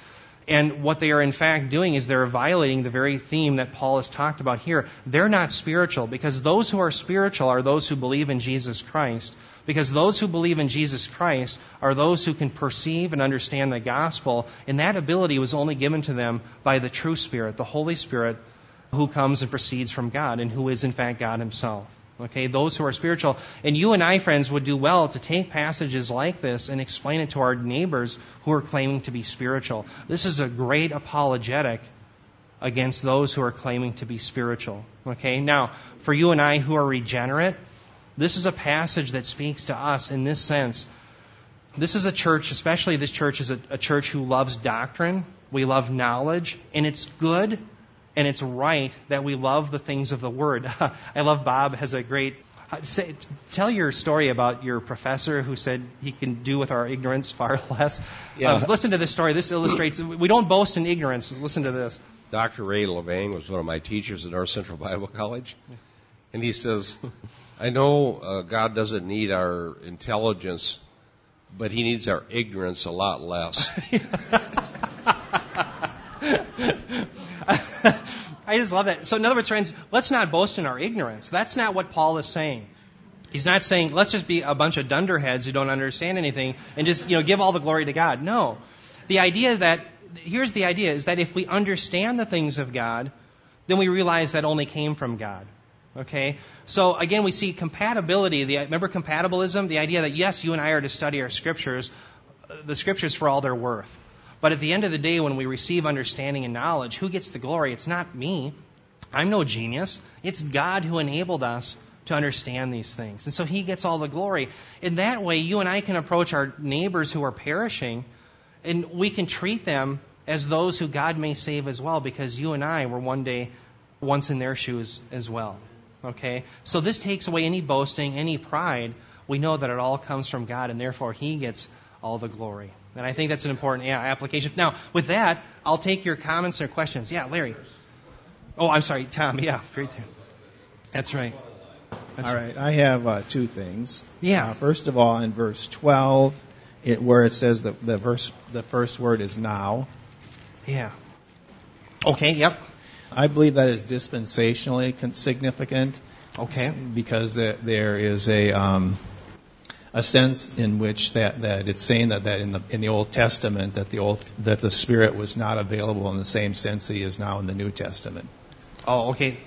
Speaker 1: And what they are in fact doing is they're violating the very theme that Paul has talked about here. They're not spiritual because those who are spiritual are those who believe in Jesus Christ. Because those who believe in Jesus Christ are those who can perceive and understand the gospel, and that ability was only given to them by the true Spirit, the Holy Spirit, who comes and proceeds from God and who is in fact God Himself. Okay, those who are spiritual. And you and I, friends, would do well to take passages like this and explain it to our neighbors who are claiming to be spiritual. This is a great apologetic against those who are claiming to be spiritual. Okay, now, for you and I who are regenerate, this is a passage that speaks to us in this sense. This is a church, especially this church is a, a church who loves doctrine. We love knowledge, and it's good and it's right that we love the things of the Word. I love Bob has a great. Uh, say, tell your story about your professor who said he can do with our ignorance far less.
Speaker 3: Yeah.
Speaker 1: Um, listen to this story. This illustrates we don't boast in ignorance. Listen to this.
Speaker 3: Dr. Ray Levang was one of my teachers at North Central Bible College, and he says, "I know uh, God doesn't need our intelligence, but He needs our ignorance a lot less."
Speaker 1: I just love that. So, in other words, friends, let's not boast in our ignorance. That's not what Paul is saying. He's not saying let's just be a bunch of dunderheads who don't understand anything and just you know give all the glory to God. No, the idea that here's the idea is that if we understand the things of God, then we realize that only came from God. Okay? So again, we see compatibility. The, remember compatibilism? The idea that yes, you and I are to study our scriptures, uh, the scriptures for all their worth. But at the end of the day, when we receive understanding and knowledge, who gets the glory? It's not me. I'm no genius. It's God who enabled us to understand these things. And so He gets all the glory. In that way, you and I can approach our neighbors who are perishing, and we can treat them as those who God may save as well, because you and I were one day once in their shoes as well. Okay? So this takes away any boasting, any pride. We know that it all comes from God, and therefore He gets all the glory. And I think that's an important yeah, application. Now, with that, I'll take your comments or questions. Yeah, Larry. Oh, I'm sorry, Tom. Yeah, right there. That's right. That's
Speaker 6: all right. I have uh, two things.
Speaker 1: Yeah.
Speaker 6: Uh, first of all, in verse 12, it, where it says the, the verse, the first word is now.
Speaker 1: Yeah. Okay. Yep.
Speaker 6: I believe that is dispensationally significant.
Speaker 1: Okay.
Speaker 6: Because there is a um, a sense in which that, that it's saying that, that in the in the Old Testament that the old that the Spirit was not available in the same sense he is now in the New Testament.
Speaker 1: Oh, okay.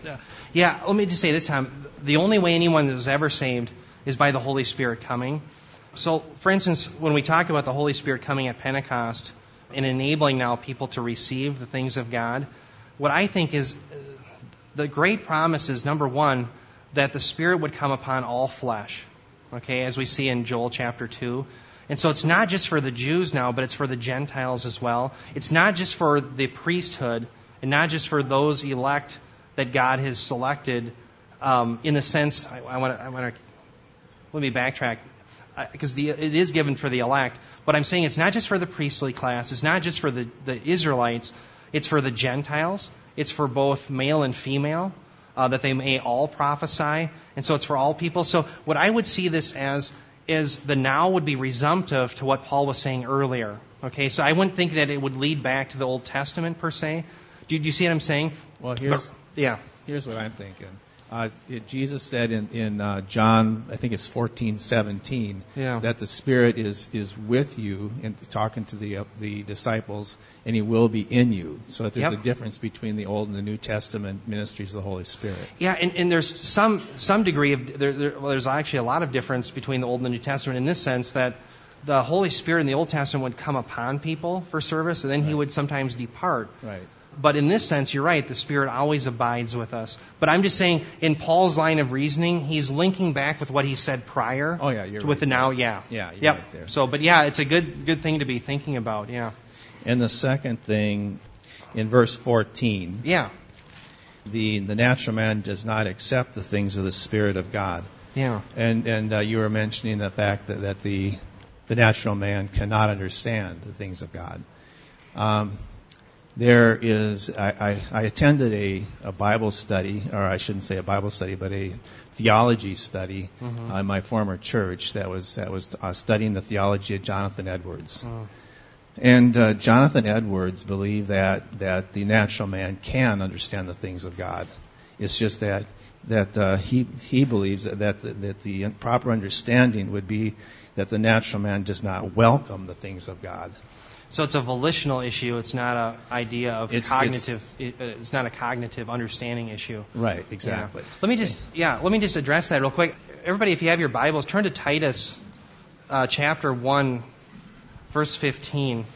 Speaker 1: Yeah, let me just say this time the only way anyone is ever saved is by the Holy Spirit coming. So, for instance, when we talk about the Holy Spirit coming at Pentecost and enabling now people to receive the things of God, what I think is uh, the great promise is number one, that the Spirit would come upon all flesh okay, as we see in Joel chapter 2. And so it's not just for the Jews now, but it's for the Gentiles as well. It's not just for the priesthood and not just for those elect that God has selected um, in the sense, I, want to, I let me backtrack, because it is given for the elect, but I'm saying it's not just for the priestly class, it's not just for the, the Israelites, it's for the Gentiles, it's for both male and female uh, that they may all prophesy. And so it's for all people. So what I would see this as is the now would be resumptive to what Paul was saying earlier. Okay, so I wouldn't think that it would lead back to the Old Testament per se. Do, do you see what I'm saying?
Speaker 6: Well, here's
Speaker 1: but, yeah.
Speaker 6: Here's what I'm thinking. Uh, it, Jesus said in, in uh, John, I think it's 14:17,
Speaker 1: yeah.
Speaker 6: that the Spirit is is with you and talking to the uh, the disciples, and He will be in you. So that there's
Speaker 1: yep.
Speaker 6: a difference between the Old and the New Testament ministries of the Holy Spirit.
Speaker 1: Yeah, and, and there's some some degree of there, there, well, there's actually a lot of difference between the Old and the New Testament in this sense that the Holy Spirit in the Old Testament would come upon people for service, and then right. He would sometimes depart.
Speaker 6: Right.
Speaker 1: But in this sense, you're right, the Spirit always abides with us. But I'm just saying, in Paul's line of reasoning, he's linking back with what he said prior.
Speaker 6: Oh, yeah, you're
Speaker 1: With
Speaker 6: right
Speaker 1: the now, yeah.
Speaker 6: Yeah,
Speaker 1: yep.
Speaker 6: Right there.
Speaker 1: So, but yeah, it's a good, good thing to be thinking about, yeah.
Speaker 6: And the second thing, in verse 14.
Speaker 1: Yeah.
Speaker 6: The, the natural man does not accept the things of the Spirit of God.
Speaker 1: Yeah.
Speaker 6: And, and uh, you were mentioning the fact that, that the, the natural man cannot understand the things of God. Um, there is I, I, I attended a, a, Bible study, or I shouldn't say a Bible study, but a theology study
Speaker 1: mm-hmm.
Speaker 6: uh, in my former church that was that was uh, studying the theology of Jonathan Edwards.
Speaker 1: Oh.
Speaker 6: And uh, Jonathan Edwards believed that that the natural man can understand the things of God. It's just that that uh, he he believes that that the, that the proper understanding would be that the natural man does not welcome the things of God.
Speaker 1: So it's a volitional issue. It's not an idea of
Speaker 6: It's-
Speaker 1: cognitive. It's, it's not a cognitive understanding issue.
Speaker 6: Right. Exactly.
Speaker 1: Yeah. Let me just yeah. Let me just address that real quick. Everybody, if you have your Bibles, turn to Titus, uh, chapter one, verse fifteen.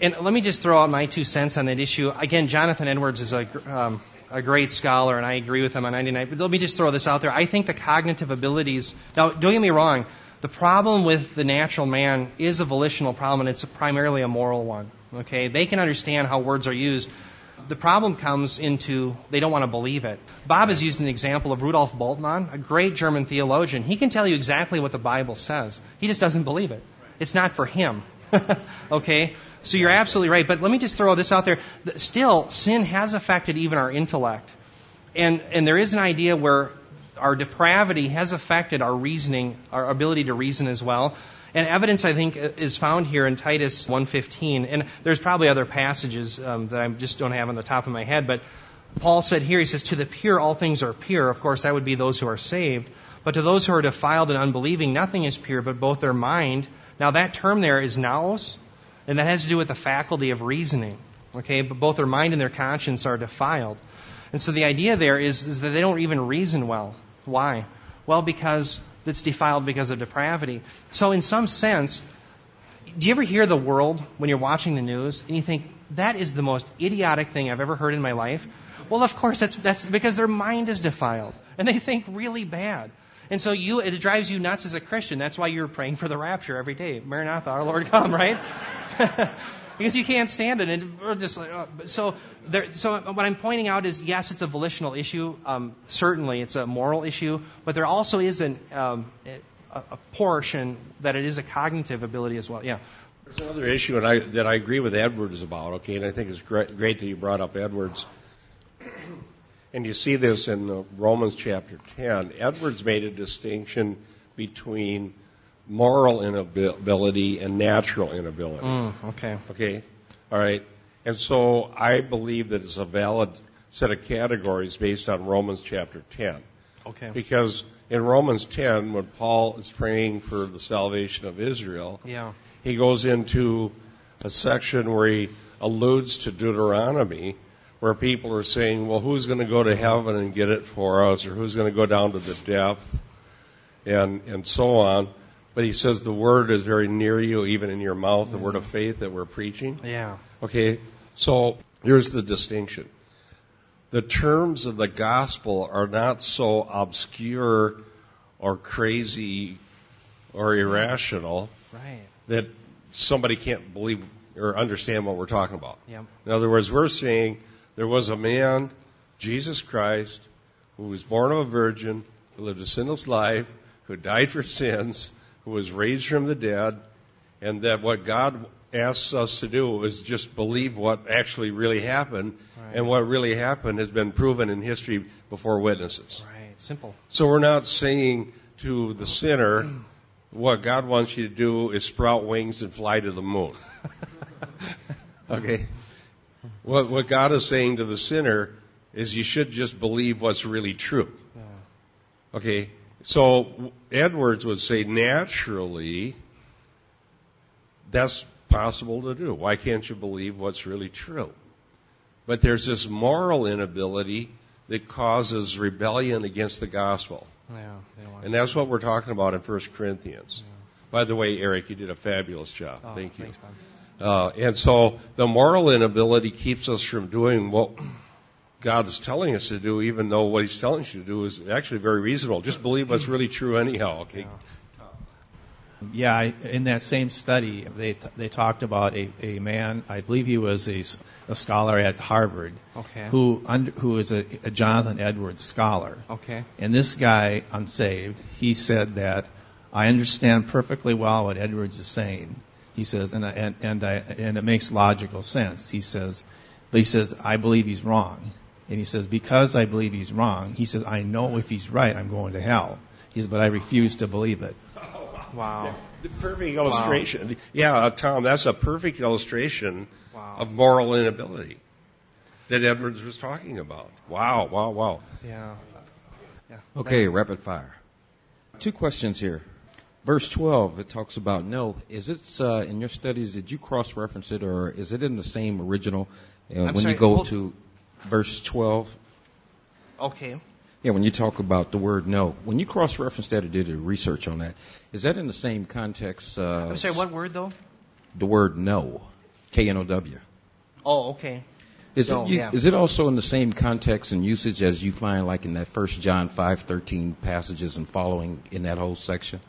Speaker 1: And let me just throw out my two cents on that issue. Again, Jonathan Edwards is a, um, a great scholar, and I agree with him on 99. But let me just throw this out there. I think the cognitive abilities. Now, don't get me wrong. The problem with the natural man is a volitional problem, and it's primarily a moral one. Okay, they can understand how words are used. The problem comes into they don't want to believe it. Bob has used an example of Rudolf Bultmann, a great German theologian. He can tell you exactly what the Bible says. He just doesn't believe it. It's not for him. okay? So you're absolutely right. But let me just throw this out there. Still, sin has affected even our intellect. And, and there is an idea where our depravity has affected our reasoning, our ability to reason as well. And evidence, I think, is found here in Titus 1.15. And there's probably other passages um, that I just don't have on the top of my head. But Paul said here, he says, To the pure all things are pure. Of course, that would be those who are saved. But to those who are defiled and unbelieving, nothing is pure but both their mind. Now, that term there is nous, and that has to do with the faculty of reasoning. Okay, but both their mind and their conscience are defiled. And so the idea there is, is that they don't even reason well. Why? Well, because it's defiled because of depravity. So, in some sense, do you ever hear the world when you're watching the news and you think, that is the most idiotic thing I've ever heard in my life? Well, of course, that's, that's because their mind is defiled and they think really bad. And so you, it drives you nuts as a Christian. That's why you're praying for the rapture every day. Maranatha, our Lord come, right? because you can't stand it, and we're just like, oh. so. There, so what I'm pointing out is, yes, it's a volitional issue. Um, certainly, it's a moral issue, but there also is an, um, a, a portion that it is a cognitive ability as well. Yeah.
Speaker 3: There's another issue and I, that I agree with Edwards about, okay, and I think it's great, great that you brought up Edwards. And you see this in uh, Romans chapter 10. Edwards made a distinction between moral inability and natural inability.
Speaker 1: Mm, okay.
Speaker 3: Okay? All right? And so I believe that it's a valid set of categories based on Romans chapter 10.
Speaker 1: Okay.
Speaker 3: Because in Romans 10, when Paul is praying for the salvation of Israel,
Speaker 1: Yeah.
Speaker 3: he goes into a section where he alludes to Deuteronomy, where people are saying, well, who's going to go to heaven and get it for us, or who's going to go down to the depth, and, and so on. But he says the word is very near you, even in your mouth, the word of faith that we're preaching.
Speaker 1: Yeah.
Speaker 3: Okay, so here's the distinction. The terms of the gospel are not so obscure or crazy or irrational
Speaker 1: Right.
Speaker 3: that somebody can't believe or understand what we're talking about.
Speaker 1: Yep.
Speaker 3: In other words, we're saying there was a man, Jesus Christ, who was born of a virgin, who lived a sinless life, who died for sins, who was raised from the dead, and that what God asks us to do is just believe what actually really happened,
Speaker 1: Right.
Speaker 3: and what really happened has been proven in history before witnesses.
Speaker 1: Right. Simple.
Speaker 3: So we're not saying to the sinner, what God wants you to do is sprout wings and fly to the moon. Okay? What, what God is saying to the sinner is you should just believe what's really true. Okay? So Edwards would say naturally, that's possible to do. Why can't you believe what's really true? But there's this moral inability that causes rebellion against the gospel.
Speaker 1: Yeah.
Speaker 3: And that's what we're talking about in 1 Corinthians. By the way, Eric, you did a fabulous job.
Speaker 1: Oh,
Speaker 3: Thank you.
Speaker 1: Thanks,
Speaker 3: Uh, and so the moral inability keeps us from doing what God is telling us to do, even though what He's telling us to do is actually very reasonable. Just believe what's really true anyhow, okay?
Speaker 6: Yeah, I, in that same study, they t- they talked about a, a man. I believe he was a, a scholar at Harvard,
Speaker 1: Okay.
Speaker 6: who under, who is a, a Jonathan Edwards scholar.
Speaker 1: Okay.
Speaker 6: And this guy, unsaved, he said that I understand perfectly well what Edwards is saying. He says, and I, and and, I, and it makes logical sense. He says, but he says I believe he's wrong, and he says because I believe he's wrong, he says I know if he's right, I'm going to hell. He says, but I refuse to believe it.
Speaker 1: Wow.
Speaker 3: The perfect illustration. Yeah, uh, Tom, that's a perfect illustration
Speaker 1: Wow.
Speaker 3: of moral inability that Edwards was talking about. Wow, wow, wow.
Speaker 1: Yeah. Yeah.
Speaker 5: Okay, rapid fire. Two questions here. Verse 12, it talks about no. Is it uh, in your studies? Did you cross-reference it, or is it in the same original? Uh, when
Speaker 1: sorry,
Speaker 5: you go
Speaker 1: hold-
Speaker 5: to verse 12,
Speaker 1: Okay.
Speaker 5: yeah, when you talk about the word no, when you cross-referenced that or did a research on that, is that in the same context? Uh,
Speaker 1: I'm sorry, what word though?
Speaker 5: The word no, K-N-O-W.
Speaker 1: Oh, okay.
Speaker 5: Is, it, you,
Speaker 1: yeah.
Speaker 5: is it also in the same context and usage as you find like in that First John five thirteen passages and following in that whole section?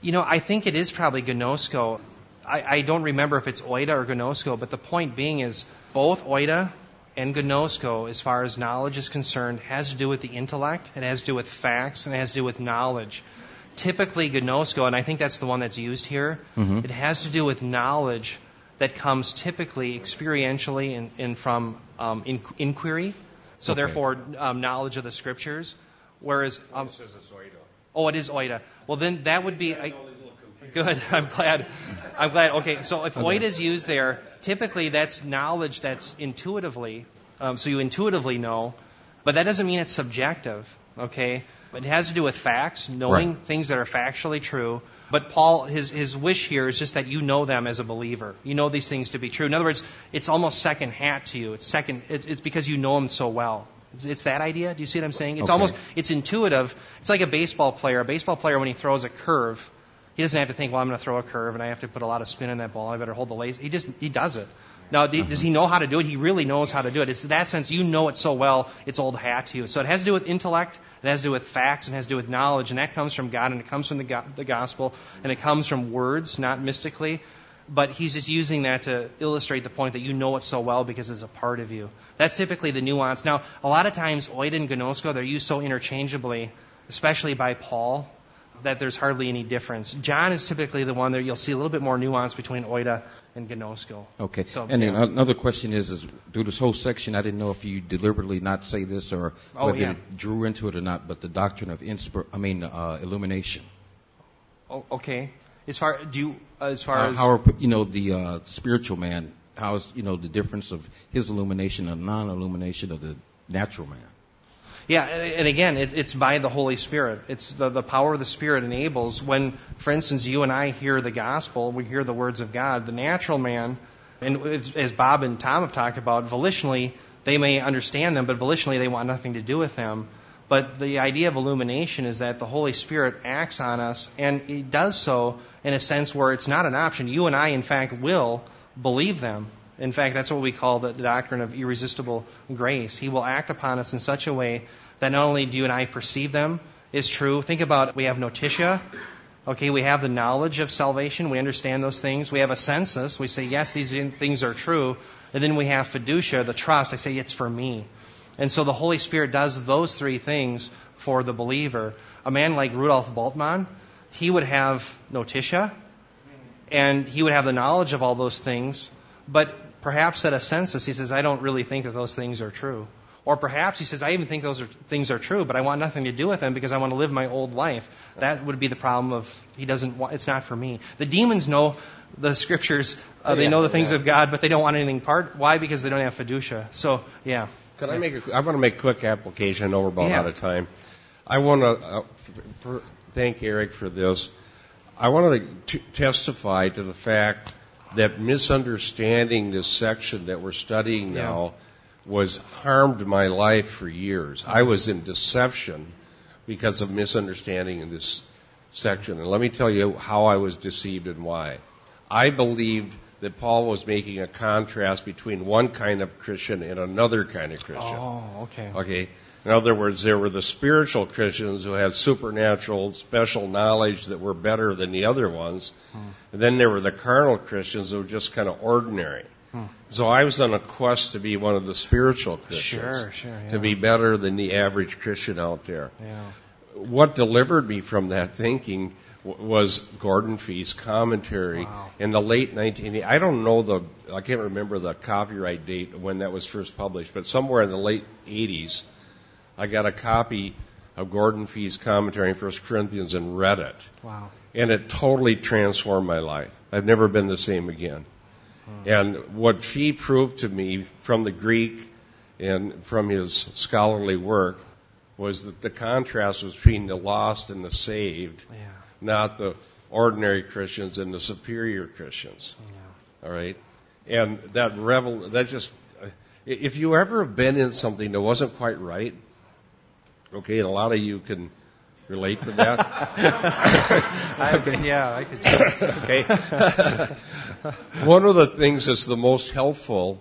Speaker 1: You know, I think it is probably gnosko. I, I don't remember if it's oida or gnosko, but the point being is both oida and gnosko, as far as knowledge is concerned, has to do with the intellect, it has to do with facts, and it has to do with knowledge. Typically, gnosko, and I think that's the one that's used here,
Speaker 5: Mhm.
Speaker 1: it has to do with knowledge that comes typically experientially and, and from um, in, inquiry. So,
Speaker 5: Okay.
Speaker 1: therefore, um, knowledge of the scriptures. Whereas, um, oh, it is oida. Well, then that would be. I, Good. I'm glad. I'm glad. Okay, so if
Speaker 5: Okay.
Speaker 1: oida is used there, typically that's knowledge that's intuitively, um, so you intuitively know, but that doesn't mean it's subjective. Okay, But it has to do with facts, knowing
Speaker 5: Right.
Speaker 1: things that are factually true. But Paul, his his wish here is just that you know them as a believer. You know these things to be true. In other words, it's almost second hat to you. It's second. It's, it's because you know them so well. It's, it's that idea. Do you see what I'm saying? It's
Speaker 5: Okay.
Speaker 1: almost it's intuitive. It's like a baseball player. A baseball player when he throws a curve, he doesn't have to think, well, I'm going to throw a curve and I have to put a lot of spin in that ball. I better hold the lace. He just he does it. Now, do- does he know how to do it? He really knows how to do it. It's that sense you know it so well. It's old hat to you. So it has to do with intellect. It has to do with facts. It has to do with knowledge, and that comes from God, and it comes from the, go- the gospel, and it comes from words, not mystically. But he's just using that to illustrate the point that you know it so well because it's a part of you. That's typically the nuance. Now, a lot of times, oida and gnosko, they're used so interchangeably, especially by Paul, that there's hardly any difference. John is typically the one that you'll see a little bit more nuance between oida and gnosko.
Speaker 5: Okay.
Speaker 1: So,
Speaker 5: and then
Speaker 1: yeah.
Speaker 5: another question is, is through this whole section, I didn't know if you deliberately not say this or
Speaker 1: Oh,
Speaker 5: whether
Speaker 1: yeah.
Speaker 5: it drew into it or not, but the doctrine of inspir- I mean, uh, illumination.
Speaker 1: Oh, okay. As far do you, as far
Speaker 5: How,
Speaker 1: as
Speaker 5: how are, you know, the uh, spiritual man, how's, you know, the difference of his illumination and non-illumination of the natural man?
Speaker 1: Yeah, and again, it, it's by the Holy Spirit. It's the, the power of the Spirit enables when, for instance, you and I hear the gospel, we hear the words of God. The natural man, and as- as Bob and Tom have talked about, volitionally they may understand them, but volitionally they want nothing to do with them. But the idea of illumination is that the Holy Spirit acts on us, and He does so in a sense where it's not an option. You and I, in fact, will believe them. In fact, that's what we call the doctrine of irresistible grace. He will act upon us in such a way that not only do you and I perceive them is true. Think about we have notitia. Okay, we have the knowledge of salvation. We understand those things. We have assensus. We say, yes, these things are true. And then we have fiducia, the trust. I say, it's for me. And so the Holy Spirit does those three things for the believer. A man like Rudolf Bultmann, he would have notitia, and he would have the knowledge of all those things, but perhaps at assensus he says, I don't really think that those things are true. Or perhaps he says, I even think those are, things are true, but I want nothing to do with them because I want to live my old life. That would be the problem of he doesn't want, it's not for me. The demons know the scriptures, uh, they
Speaker 3: Yeah,
Speaker 1: know the things
Speaker 3: yeah.
Speaker 1: of God, but they don't want anything part. Why? Because they don't have fiducia. So, yeah.
Speaker 3: Can I make a, I want to make a quick application. I know we're about
Speaker 1: Yeah.
Speaker 3: out of time. I want to uh, f- for, thank Eric for this. I want to t- testify to the fact that misunderstanding this section that we're studying
Speaker 1: Yeah.
Speaker 3: now was harmed my life for years. I was in deception because of misunderstanding in this section. And let me tell you how I was deceived and why. I believed that Paul was making a contrast between one kind of Christian and another kind of Christian.
Speaker 1: Oh, okay.
Speaker 3: Okay. In other words, there were the spiritual Christians who had supernatural, special knowledge that were better than the other ones. And then there were the carnal Christians who were just kind of ordinary. Hmm. So I was on a quest to be one of the spiritual Christians.
Speaker 1: Sure, sure, yeah.
Speaker 3: To be better than the average Christian out there.
Speaker 1: Yeah.
Speaker 3: What delivered me from that thinking was Gordon Fee's commentary
Speaker 1: Wow.
Speaker 3: in the late 1980s. I don't know the, I can't remember the copyright date when that was first published, but somewhere in the late 80s, I got a copy of Gordon Fee's commentary in 1 Corinthians and read it.
Speaker 1: Wow.
Speaker 3: And it totally transformed my life. I've never been the same again. Hmm. And what Fee proved to me from the Greek and from his scholarly work was that the contrast was between the lost and the saved,
Speaker 1: Yeah.
Speaker 3: not the ordinary Christians and the superior Christians.
Speaker 1: Yeah.
Speaker 3: All right, and that revel that just if you ever have been in something that wasn't quite right, okay, and a lot of you can relate to that.
Speaker 1: I, yeah, I could.
Speaker 3: okay, one of the things that's the most helpful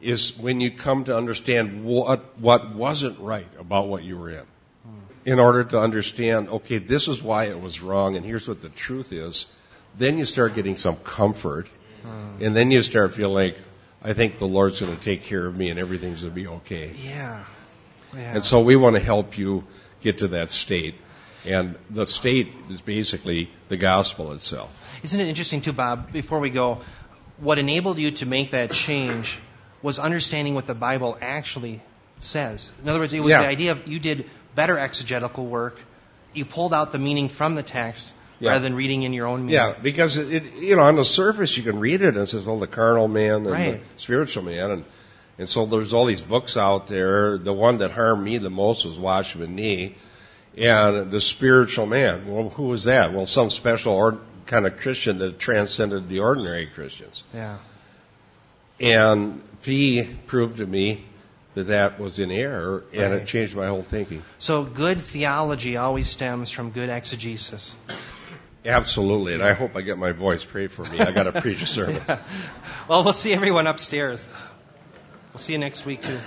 Speaker 3: is when you come to understand what what wasn't right about what you were in. Hmm. In order to understand, okay, this is why it was wrong, and here's what the truth is. Then you start getting some comfort, hmm. and then you start feeling like, I think the Lord's going to take care of me, and everything's going to be okay.
Speaker 1: Yeah. Yeah.
Speaker 3: And so we want to help you get to that state. And the state is basically the gospel itself.
Speaker 1: Isn't it interesting too, Bob? Before we go, what enabled you to make that change was understanding what the Bible actually says. In other words, it was
Speaker 3: Yeah.
Speaker 1: the idea of you did better exegetical work. You pulled out the meaning from the text
Speaker 3: Yeah.
Speaker 1: rather than reading in your own meaning.
Speaker 3: Yeah, because it, it, you know, on the surface you can read it and it says, well, the carnal man and
Speaker 1: Right.
Speaker 3: the spiritual man, and and so there's all these books out there. The one that harmed me the most was Watchman Nee, and the spiritual man. Well, who was that? Well, some special or, kind of Christian that transcended the ordinary Christians.
Speaker 1: Yeah.
Speaker 3: And he proved to me that that was in error, and
Speaker 1: Right.
Speaker 3: it changed my whole thinking.
Speaker 1: So good theology always stems from good exegesis.
Speaker 3: Absolutely, and I hope I get my voice. Pray for me. I got to preach a sermon.
Speaker 1: Well, we'll see everyone upstairs. We'll see you next week too.